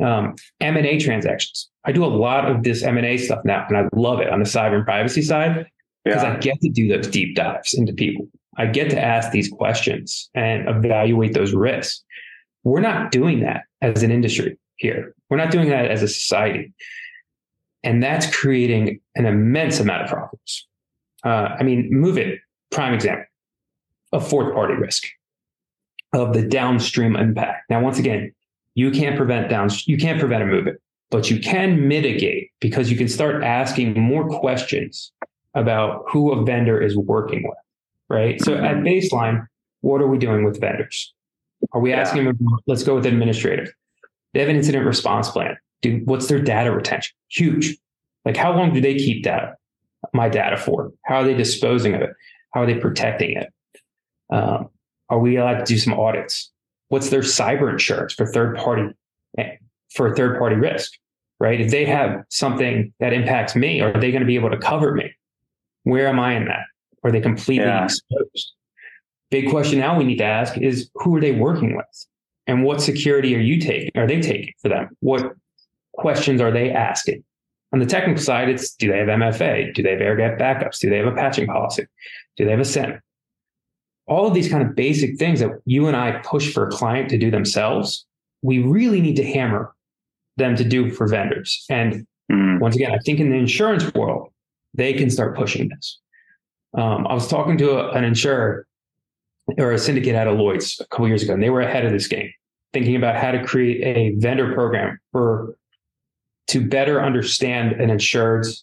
Um, M&A transactions. I do a lot of this M&A stuff now, and I love it on the cyber and privacy side because Yeah. I get to do those deep dives into people. I get to ask these questions and evaluate those risks. We're not doing that as an industry here. We're not doing that as a society. And that's creating an immense amount of problems. Uh, I mean, MOVEit, prime example of fourth party risk of the downstream impact. Now, once again, you can't prevent down, you can't prevent a MOVEit, but you can mitigate because you can start asking more questions about who a vendor is working with, right? So at baseline, what are we doing with vendors? Are we asking yeah. them, let's go with administrative. They have an incident response plan. Do what's their data retention? Huge. Like how long do they keep data? My data for? How are they disposing of it? How are they protecting it? Um, are we allowed to do some audits? What's their cyber insurance for third party eh, for third party risk? Right? If they have something that impacts me, are they going to be able to cover me? Where am I in that? Are they completely yeah. exposed? Big question now we need to ask is who are they working with? And what security are you taking? Are they taking for them? What questions are they asking? On the technical side, it's do they have MFA? Do they have air gap backups? Do they have a patching policy? Do they have a SIEM? All of these kind of basic things that you and I push for a client to do themselves, we really need to hammer them to do for vendors. And mm. once again, I think in the insurance world, they can start pushing this. Um, I was talking to a, an insurer or a syndicate out of Lloyd's a couple years ago, and they were ahead of this game, thinking about how to create a vendor program for to better understand an insured's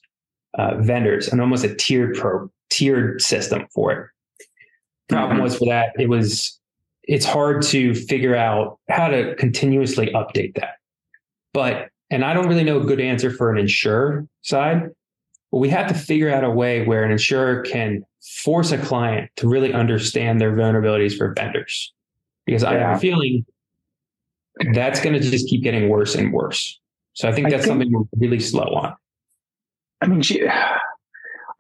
uh, vendors and almost a tiered pro tiered system for it. Problem mm-hmm. was for that it was it's hard to figure out how to continuously update that. But and I don't really know a good answer for an insurer side, but we have to figure out a way where an insurer can force a client to really understand their vulnerabilities for vendors. Because yeah. I have a feeling that's going to just keep getting worse and worse. So I think that's I think, something we're really slow on. I mean,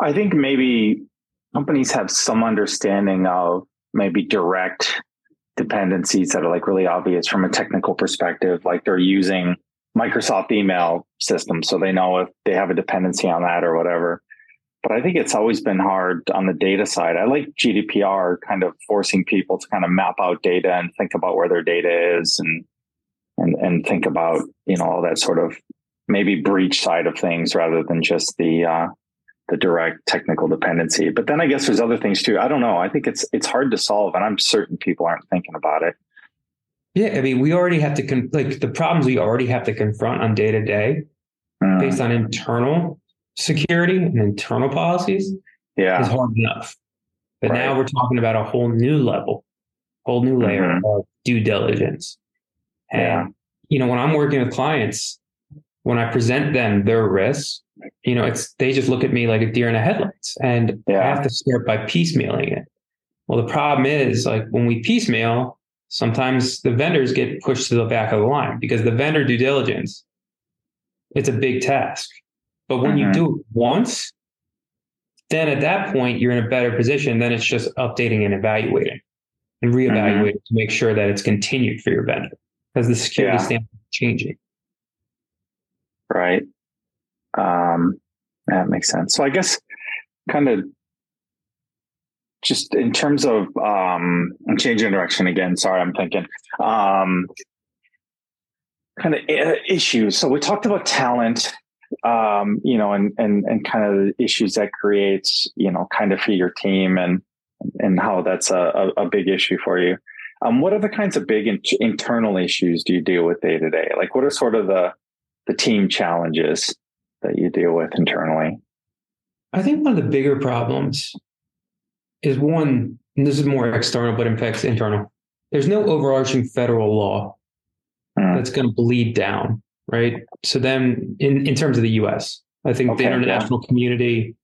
I think maybe companies have some understanding of maybe direct dependencies that are like really obvious from a technical perspective, like they're using Microsoft email system. So they know if they have a dependency on that or whatever. But I think it's always been hard on the data side. I like GDPR kind of forcing people to kind of map out data and think about where their data is and and and think about, you know, all that sort of maybe breach side of things rather than just the uh the direct technical dependency. But then I guess there's other things too. I don't know. I think it's it's hard to solve and I'm certain people aren't thinking about it. Yeah, I mean, we already have to con- like the problems we already have to confront on day to day, based on internal security and internal policies. Yeah, is hard enough. But right. now we're talking about a whole new level, whole new layer mm-hmm. of due diligence. And yeah. you know, when I'm working with clients, when I present them their risks, you know, it's they just look at me like a deer in the headlights, and yeah. I have to start by piecemealing it. Well, the problem is like when we piecemeal, sometimes the vendors get pushed to the back of the line because the vendor due diligence it's a big task but when mm-hmm. you do it once then at that point you're in a better position then it's just updating and evaluating and reevaluating mm-hmm. to make sure that it's continued for your vendor because the security yeah. standard is changing right um, that makes sense so i guess kind of just in terms of um, I'm changing direction again. Sorry, I'm thinking um, kind of uh, issues. So we talked about talent, um, you know, and and and kind of the issues that creates, you know, kind of for your team and and how that's a, a, big issue for you. Um, what other kinds of big in- internal issues do you deal with day to day? Like, what are sort of the the team challenges that you deal with internally? I think one of the bigger problems is one, and this is more external, but impacts internal. There's no overarching federal law mm. that's going to bleed down, right? So then, in, in terms of the U.S., I think okay, the international yeah. community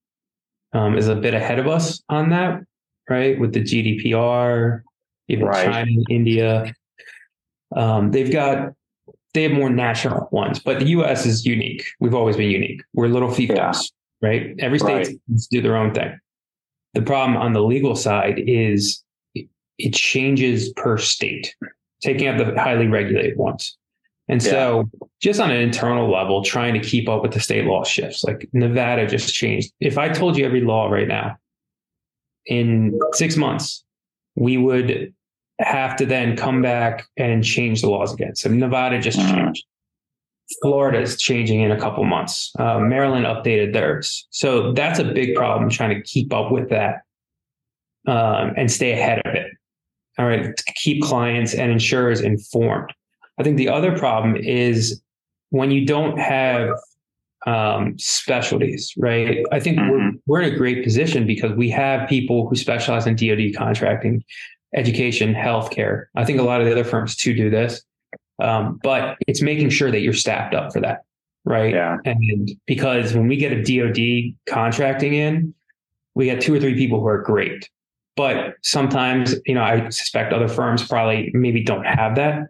um, is a bit ahead of us on that, right? With the GDPR, even right. China, India, um, they've got they have more national ones, but the U.S. is unique. We've always been unique. We're little fiefdoms, yeah. right? Every state right. do their own thing. The problem on the legal side is it changes per state, taking out the highly regulated ones. And so, yeah. just on an internal level, trying to keep up with the state law shifts, like Nevada just changed. If I told you every law right now, in six months, we would have to then come back and change the laws again. So Nevada just mm-hmm. changed. Florida is changing in a couple months. Uh, Maryland updated theirs. So that's a big problem trying to keep up with that um, and stay ahead of it. All right. To keep clients and insurers informed. I think the other problem is when you don't have um, specialties, right? I think mm-hmm. we're, we're in a great position because we have people who specialize in DoD contracting, education, healthcare. I think a lot of the other firms too do this. Um, but it's making sure that you're staffed up for that, right? Yeah. And because when we get a DoD contracting in, we get two or three people who are great. But sometimes, you know, I suspect other firms probably maybe don't have that.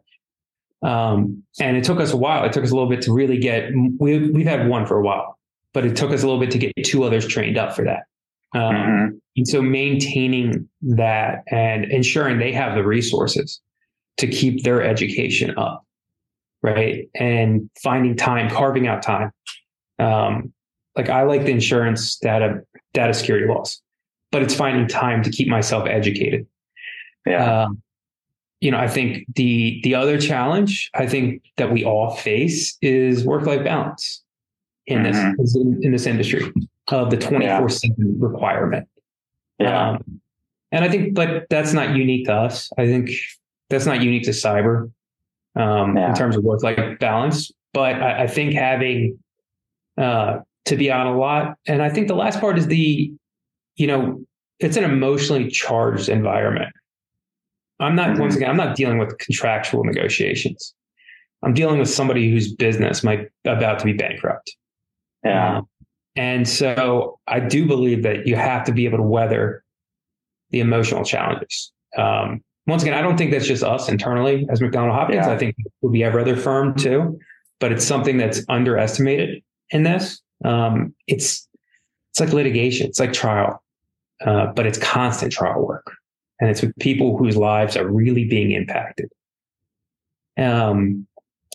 Um, and it took us a while. It took us a little bit to really get. We, we've had one for a while, but it took us a little bit to get two others trained up for that. Um, mm-hmm. And so maintaining that and ensuring they have the resources to keep their education up, right? And finding time, carving out time. Um, like I like the insurance data data security laws, but it's finding time to keep myself educated. Yeah. Um, you know, I think the the other challenge I think that we all face is work life balance in mm-hmm. this in, in, this industry of the twenty four seven requirement. Yeah. Um, and I think, but that's not unique to us. I think that's not unique to cyber um, yeah. in terms of work life balance. But I, I think having uh, to be on a lot, and I think the last part is the, you know, it's an emotionally charged environment. I'm not mm-hmm. once again, I'm not dealing with contractual negotiations. I'm dealing with somebody whose business might about to be bankrupt. Yeah. Um, and so I do believe that you have to be able to weather the emotional challenges. Um, once again, I don't think that's just us internally as McDonald Hopkins. Yeah. I think it would be every other firm too, but it's something that's underestimated in this. Um, it's it's like litigation, it's like trial, uh, but it's constant trial work, and it's with people whose lives are really being impacted. Um,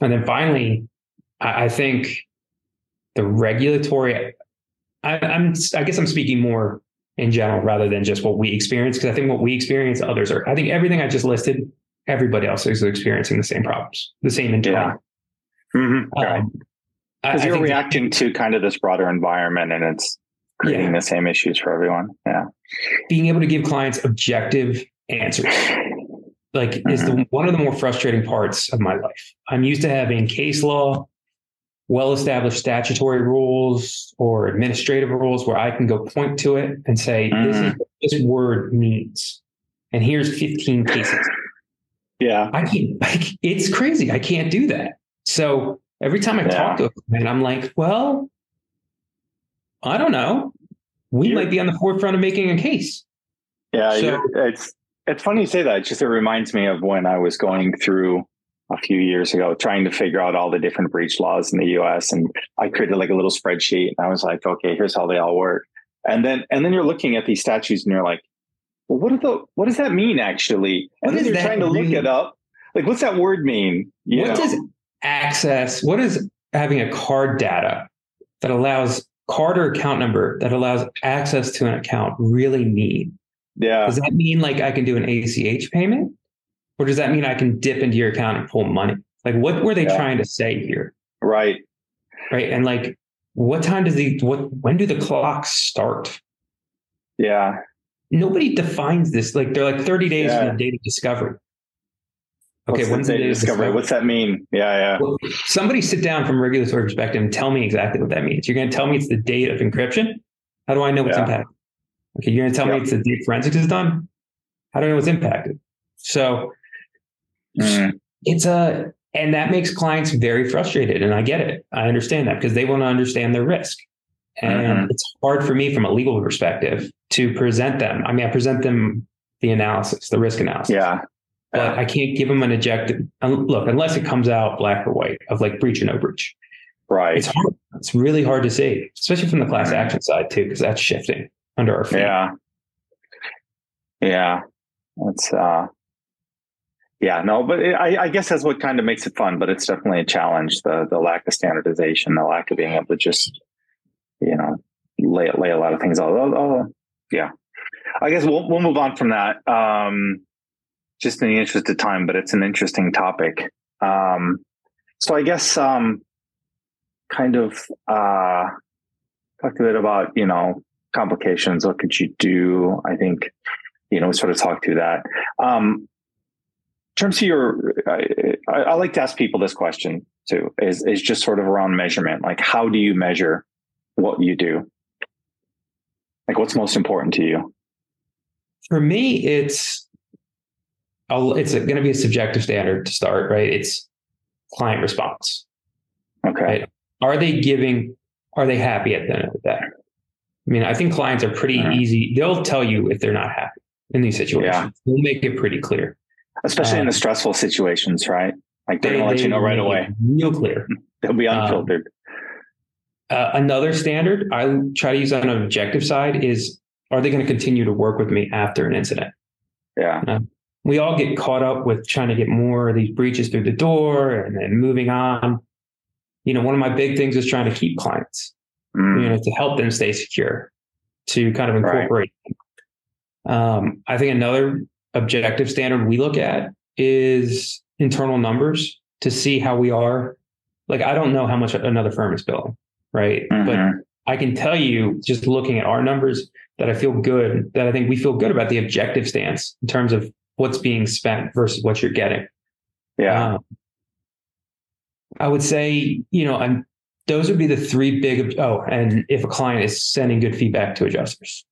and then finally, I, I think the regulatory. I, I'm I guess I'm speaking more in general rather than just what we experience. Because I think what we experience, others are. I think everything I just listed, everybody else is experiencing the same problems, the same internal. Yeah. Mm-hmm. Um, because you're reacting that, to kind of this broader environment, and it's creating yeah. the same issues for everyone. Yeah. Being able to give clients objective answers. Like mm-hmm. is the mm-hmm. one of the more frustrating parts of my life. I'm used to having case law, well established statutory rules or administrative rules where I can go point to it and say, mm. this is mm. what this word means. And here's 15 cases. Yeah. I can't, I, it's crazy. I can't do that. So every time I yeah. talk to a client, I'm like, well, I don't know. We You're, might be on the forefront of making a case. Yeah. So, it's, it's funny you say that. It's just, it reminds me of when I was going through a few years ago trying to figure out all the different breach laws in the US. And I created like a little spreadsheet and I was like, okay, here's how they all work. And then, and then you're looking at these statutes and you're like, well, what, the, what does that mean actually? And what then you're trying to mean? look it up. Like, what's that word mean? You what know? does access, what is having a card data that allows card or account number that allows access to an account really mean? Yeah. Does that mean like I can do an ACH payment? Or does that mean I can dip into your account and pull money? Like, what were they yeah. trying to say here? Right. Right. And like, what time does the, what, when do the clocks start? Yeah. Nobody defines this. Like, they're like 30 days yeah. from the date of discovery. Okay, What's when's the date of discovery? discovery? What's that mean? Yeah, yeah. Well, somebody sit down from a regulatory perspective and tell me exactly what that means. You're going to tell me it's the date of encryption. How do I know what's yeah. impacted? Okay, you're going to tell me it's the date forensics is done. How do I know what's impacted? So Mm. It's a, and that makes clients very frustrated. And I get it. I understand that because they want to understand their risk. And mm-hmm. it's hard for me from a legal perspective to present them. I mean, I present them the analysis, the risk analysis. Yeah. But I can't give them an objective look unless it comes out black or white of like breach or no breach. Right. It's hard. It's really hard to see, especially from the class mm-hmm. action side too, because that's shifting under our feet. Yeah. Yeah. It's uh yeah, no, but it, I, I, guess that's what kind of makes it fun. But it's definitely a challenge the the lack of standardization, the lack of being able to just you know lay lay a lot of things out. Oh, yeah. I guess we'll we'll move on from that. Um, just in the interest of time, but it's an interesting topic. Um, so I guess um, kind of uh, talk a bit about you know complications. What could you do? I think you know we sort of talk through that. Um, terms of your, I, I like to ask people this question too. Is is just sort of around measurement. Like, how do you measure what you do? Like, what's most important to you? For me, it's it's going to be a subjective standard to start, right? It's client response. Okay. Right? Are they giving? Are they happy at the end of the day? I mean, I think clients are pretty mm-hmm. easy. They'll tell you if they're not happy in these situations. Yeah. They'll make it pretty clear, especially um, in the um, stressful situations, right? Like they're they, gonna let you know right away. Real clear. [LAUGHS] They'll be um, unfiltered. Um, uh, another standard I try to use on an objective side is: Are they going to continue to work with me after an incident? Yeah. Uh, we all get caught up with trying to get more of these breaches through the door and then moving on. You know, one of my big things is trying to keep clients, mm. you know, to help them stay secure, to kind of incorporate. Right. Um, I think another objective standard we look at is internal numbers to see how we are. Like, I don't know how much another firm is billing, right? Mm-hmm. But I can tell you just looking at our numbers that I feel good, that I think we feel good about the objective stance in terms of what's being spent versus what you're getting. Yeah. Um, I would say, you know, I'm, those would be the three big. Oh, and if a client is sending good feedback to adjusters,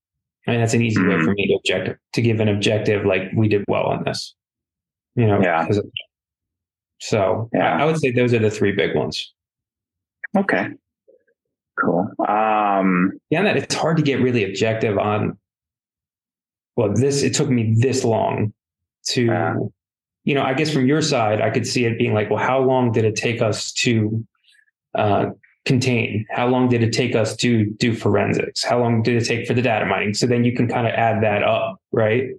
I mean, that's an easy mm-hmm. way for me to objective to give an objective like we did well on this. You know, yeah. So yeah. I, I would say those are the three big ones. Okay. Cool. Um, yeah, that it's hard to get really objective on. Well, this it took me this long to uh, you know i guess from your side i could see it being like well how long did it take us to uh, contain? How long did it take us to do forensics? How long did it take for the data mining? So then you can kind of add that up right?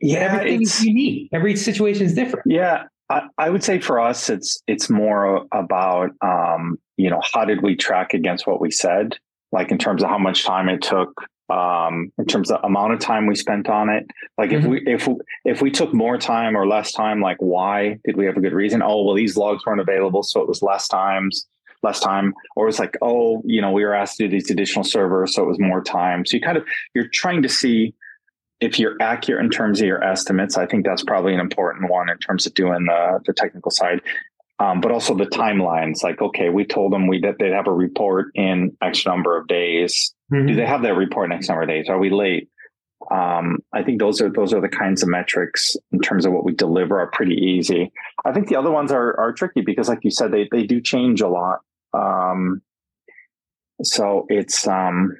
Yeah everything's unique. Every situation is different. Yeah I, I would say for us it's it's more about um, you know how did we track against what we said? Like in terms of how much time it took um, in terms of amount of time we spent on it. Like mm-hmm. if we if if we took more time or less time, like why did we have a good reason? Oh well, these logs weren't available, so it was less times, less time. Or it's like oh, you know, we were asked to do these additional servers, so it was more time. So you kind of you're trying to see if you're accurate in terms of your estimates. I think that's probably an important one in terms of doing the the technical side. Um, but also the timelines. Like, okay, we told them we that they'd have a report in X number of days Mm-hmm. Do they have that report next number of days? Are we late? Um, I think those are those are the kinds of metrics in terms of what we deliver are pretty easy. I think the other ones are are tricky because, like you said, they they do change a lot. Um, so it's um,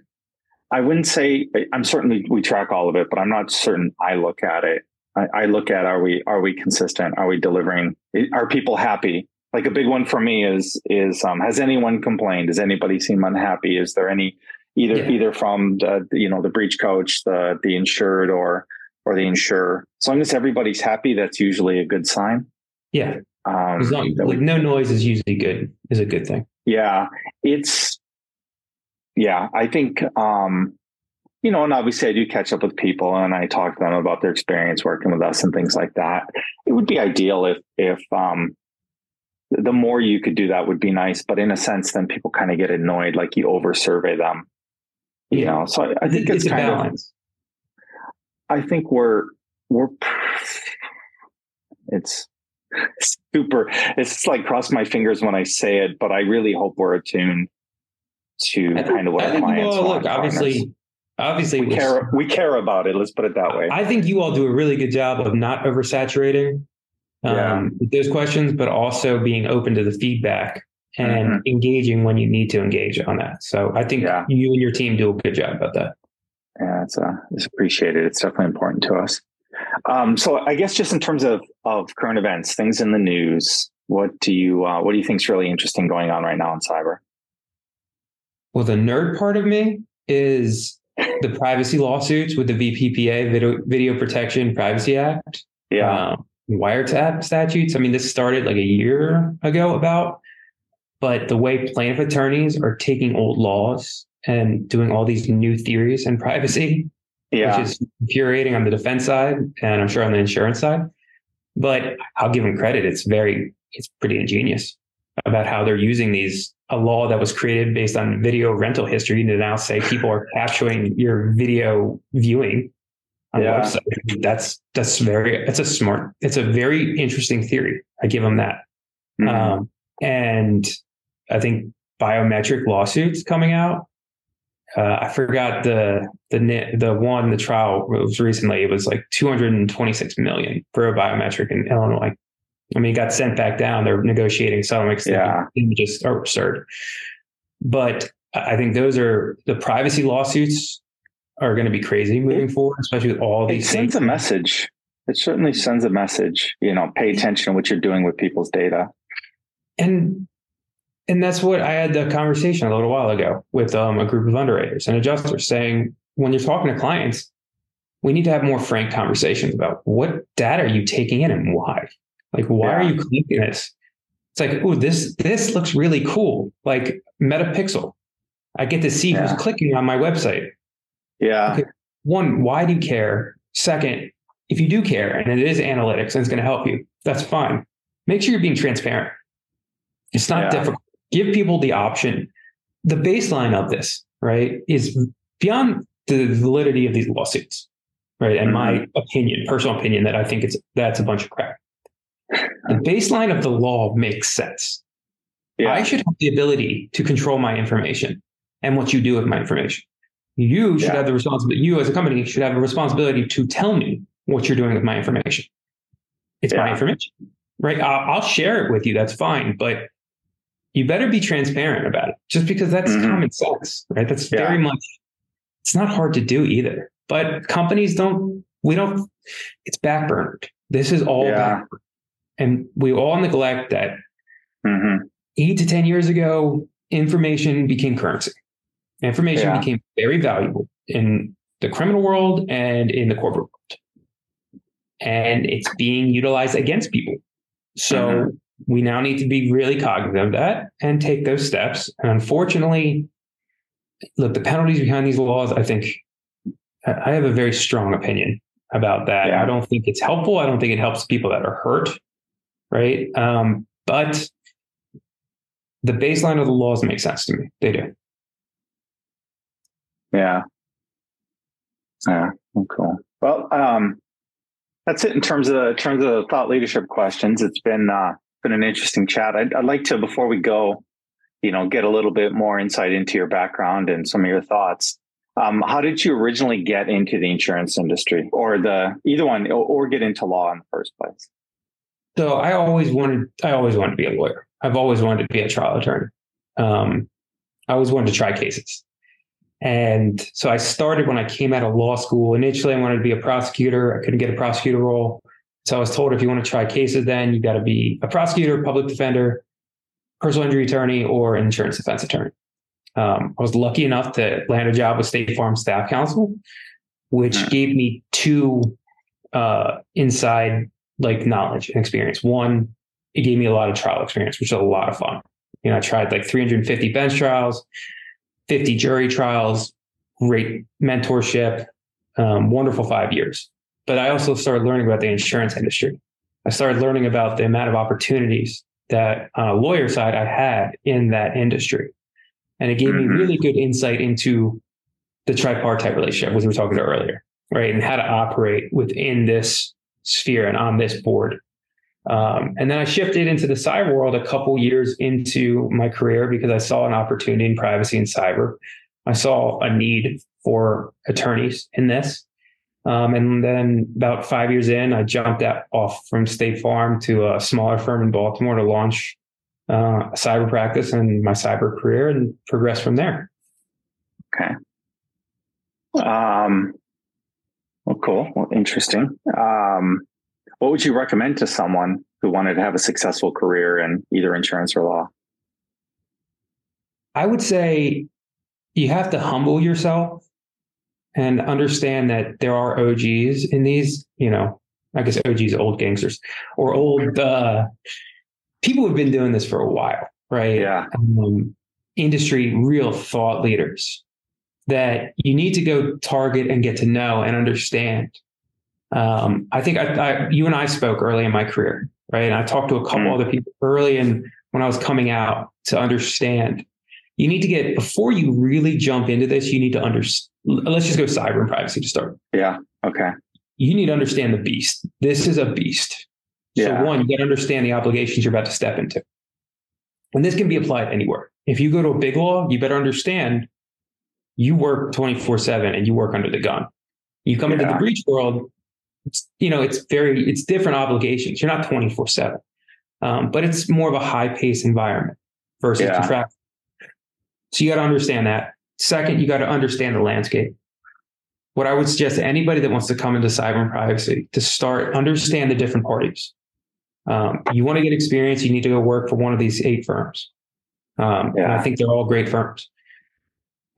I wouldn't say I'm certainly we track all of it, but I'm not certain I look at it. I, I look at are we are we consistent? Are we delivering? Are people happy? Like a big one for me is is um, has anyone complained? Does anybody seem unhappy? Is there any either yeah. either from the you know the breach coach, the the insured, or or the insurer. As long as everybody's happy, that's usually a good sign. Yeah. Um, as long, like no noise is usually good is a good thing. Yeah, it's yeah. I think um, you know, and obviously I do catch up with people and I talk to them about their experience working with us and things like that. It would be ideal if if um, the more you could do that would be nice, but in a sense, then people kind of get annoyed, like you over survey them you know so i, I think it's, it's kind of i think we're we're it's super it's like cross my fingers when i say it but i really hope we're attuned to think, kind of what I our clients all, want look obviously obviously we care we care about it let's put it that way i think you all do a really good job of not oversaturating um, yeah. those questions but also being open to the feedback and mm-hmm. engaging when you need to engage on that. So I think yeah. you and your team do a good job about that. Yeah, it's uh, it's appreciated. It's definitely important to us. Um, so I guess just in terms of of current events, things in the news, what do you uh, what do you think is really interesting going on right now in cyber? Well, the nerd part of me is the privacy lawsuits with the VPPA, Video, Video Protection Privacy Act. Yeah. Um, wiretap statutes. I mean, this started like a year ago about, but the way plaintiff attorneys are taking old laws and doing all these new theories and privacy yeah. which is infuriating on the defense side and I'm sure on the insurance side. But I'll give them credit. It's very, it's pretty ingenious about how they're using these a law that was created based on video rental history to now say people are capturing your video viewing on yeah. the website. That's that's very it's a smart it's a very interesting theory. I give them that. Mm-hmm. Um, and I think biometric lawsuits coming out. Uh, I forgot the the the one the trial was recently. It was like 226 million for a biometric in Illinois. I mean, it got sent back down. They're negotiating settlements. Yeah, just are absurd. But I think those are the privacy lawsuits are going to be crazy moving forward, especially with all these. It sends a message. It certainly sends a message. You know, pay attention to what you're doing with people's data. And and that's what I had the conversation a little while ago with um, a group of underwriters and adjusters saying when you're talking to clients, we need to have more frank conversations about what data are you taking in and why. Like, why yeah. are you clicking this? It's like, oh, this this looks really cool. Like Meta Pixel. I get to see yeah. who's clicking on my website. Yeah. Okay. One, why do you care? Second, if you do care and it is analytics and it's going to help you, that's fine. Make sure you're being transparent. It's not yeah. difficult. Give people the option. The baseline of this, right, is beyond the validity of these lawsuits, right? And mm-hmm. my opinion, personal opinion, that I think it's that's a bunch of crap. The [LAUGHS] baseline of the law makes sense. Yeah. I should have the ability to control my information and what you do with my information. You should yeah. have the responsibility, you as a company should have a responsibility to tell me what you're doing with my information. It's yeah. my information, right? I'll, I'll, share it with you. That's fine. But you better be transparent about it just because that's mm-hmm. common sense, right? That's very much, it's not hard to do either. But companies don't, we don't, it's backburned. This is all yeah. backburned. And we all neglect that mm-hmm. eight to 10 years ago, information became currency. Information yeah. became very valuable in the criminal world and in the corporate world. And it's being utilized against people. So mm-hmm. We now need to be really cognizant of that and take those steps. And unfortunately, look, the penalties behind these laws, I think I have a very strong opinion about that. Yeah. I don't think it's helpful. I don't think it helps people that are hurt right? Um, but the baseline of the laws make sense to me. They do. Yeah. Yeah. Oh, cool. Well, um, that's it in terms of in terms of the thought leadership questions. It's been uh, been an interesting chat. I'd, I'd like to before we go, you know, get a little bit more insight into your background and some of your thoughts. Um, how did you originally get into the insurance industry, or the either one, or, or get into law in the first place? So I always wanted, I always wanted to be a lawyer. I've always wanted to be a trial attorney. Um, I always wanted to try cases. And so I started when I came out of law school. Initially, I wanted to be a prosecutor. I couldn't get a prosecutor role. So I was told if you want to try cases, then you've got to be a prosecutor, public defender, personal injury attorney, or insurance defense attorney. Um, I was lucky enough to land a job with State Farm Staff Counsel, which gave me two uh, inside like knowledge and experience. One, it gave me a lot of trial experience, which was a lot of fun. You know, I tried like 350 bench trials, 50 jury trials, great mentorship, um, wonderful five years. But I also started learning about the insurance industry. I started learning about the amount of opportunities that on a lawyer side I had in that industry. And it gave mm-hmm. me really good insight into the tripartite relationship, which we were talking about earlier, right? And how to operate within this sphere and on this board. Um, and then I shifted into the cyber world a couple years into my career because I saw an opportunity in privacy and cyber. I saw a need for attorneys in this. Um, and then about five years in, I jumped out, off from State Farm to a smaller firm in Baltimore to launch uh, a cyber practice and my cyber career and progress from there. Okay. Um, well, cool. Well, interesting. Um, what would you recommend to someone who wanted to have a successful career in either insurance or law? I would say you have to humble yourself and understand that there are OGs in these, you know, I guess OGs, old gangsters or old uh, people who've been doing this for a while, right? Yeah. Um, industry, real thought leaders that you need to go target and get to know and understand. Um, I think I, I, you and I spoke early in my career, right? And I talked to a couple mm. other people early in when I was coming out to understand. You need to get before you really jump into this. You need to understand. Let's just go cyber and privacy to start. Yeah. Okay. You need to understand the beast. This is a beast. Yeah. So one, you got to understand the obligations you're about to step into, and this can be applied anywhere. If you go to a big law, you better understand you work 24 7 and you work under the gun. You come yeah. into the breach world, you know, it's very, it's different obligations. You're not 24 7, um, but it's more of a high pace environment versus yeah. contract. So you got to understand that. Second, you got to understand the landscape. What I would suggest to anybody that wants to come into cyber and privacy to start understand the different parties. Um, you want to get experience, you need to go work for one of these eight firms. Um, yeah. And I think they're all great firms.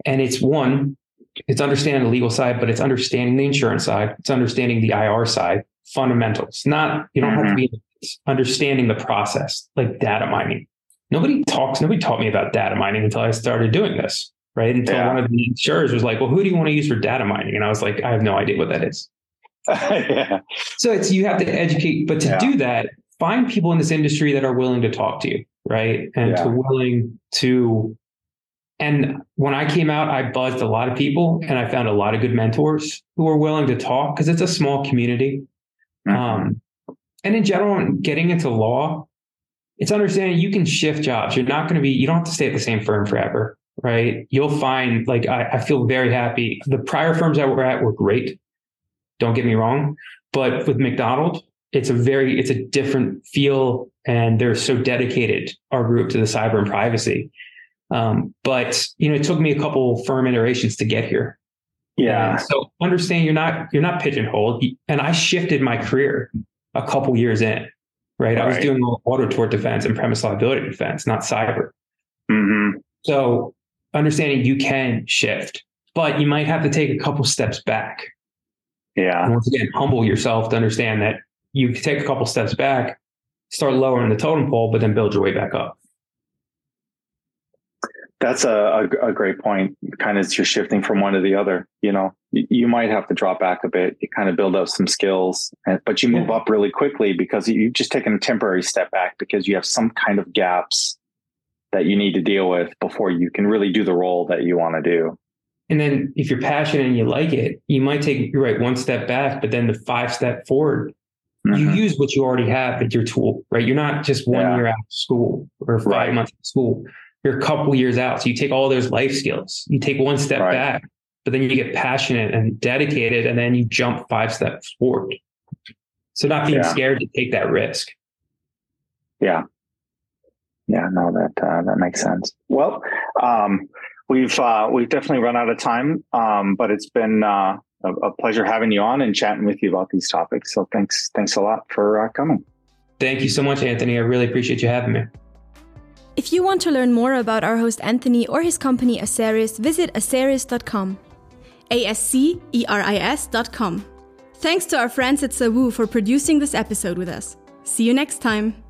And it's one, it's understanding the legal side, but it's understanding the insurance side. It's understanding the IR side, fundamentals. Not, you don't mm-hmm. have to mm-hmm. be understanding the process, like data mining. Nobody talks, nobody taught me about data mining until I started doing this, right? Until yeah. one of the insurers was like, well, who do you want to use for data mining? And I was like, I have no idea what that is. [LAUGHS] yeah. So it's, you have to educate, but to yeah. do that, find people in this industry that are willing to talk to you, right? And to willing to and when I came out, I buzzed a lot of people and I found a lot of good mentors who were willing to talk because it's a small community. Mm-hmm. Um, and in general, getting into law, it's understanding you can shift jobs. You're not going to be, you don't have to stay at the same firm forever, right? You'll find, like, I, I feel very happy. The prior firms I were at were great. Don't get me wrong. But with McDonald, it's a very, it's a different feel and they're so dedicated, our group, to the cyber and privacy um, but you know, it took me a couple firm iterations to get here. Yeah. And so understand you're not you're not pigeonholed. And I shifted my career a couple years in. Right. I was doing auto tort defense and premise liability defense, not cyber. Mm-hmm. So understanding you can shift, but you might have to take a couple steps back. Yeah. And once again, humble yourself to understand that you take a couple steps back, start lowering the totem pole, but then build your way back up. That's a, a, a, great point. Kind of you're shifting from one to the other. You know, you, you might have to drop back a bit. You kind of build up some skills, but you move yeah. up really quickly because you've just taken a temporary step back because you have some kind of gaps that you need to deal with before you can really do the role that you want to do. And then if you're passionate and you like it, you might take you're right one step back, but then the five step forward, mm-hmm. you use what you already have at your tool, right? You're not just one yeah. year out of school or five right. months of school you're a couple years out. So you take all those life skills, you take one step right. back, but then you get passionate and dedicated, and then you jump five steps forward. So not being yeah. scared to take that risk. Yeah. Yeah, no, that uh, that makes sense. Well, um, we've uh, we've definitely run out of time, um, but it's been uh, a, a, pleasure having you on and chatting with you about these topics. So thanks, thanks a lot for uh, coming. Thank you so much, Anthony. I really appreciate you having me. If you want to learn more about our host Anthony or his company Asceris, visit asceris.com. A S C E R I S.com. Thanks to our friends at Sawu for producing this episode with us. See you next time.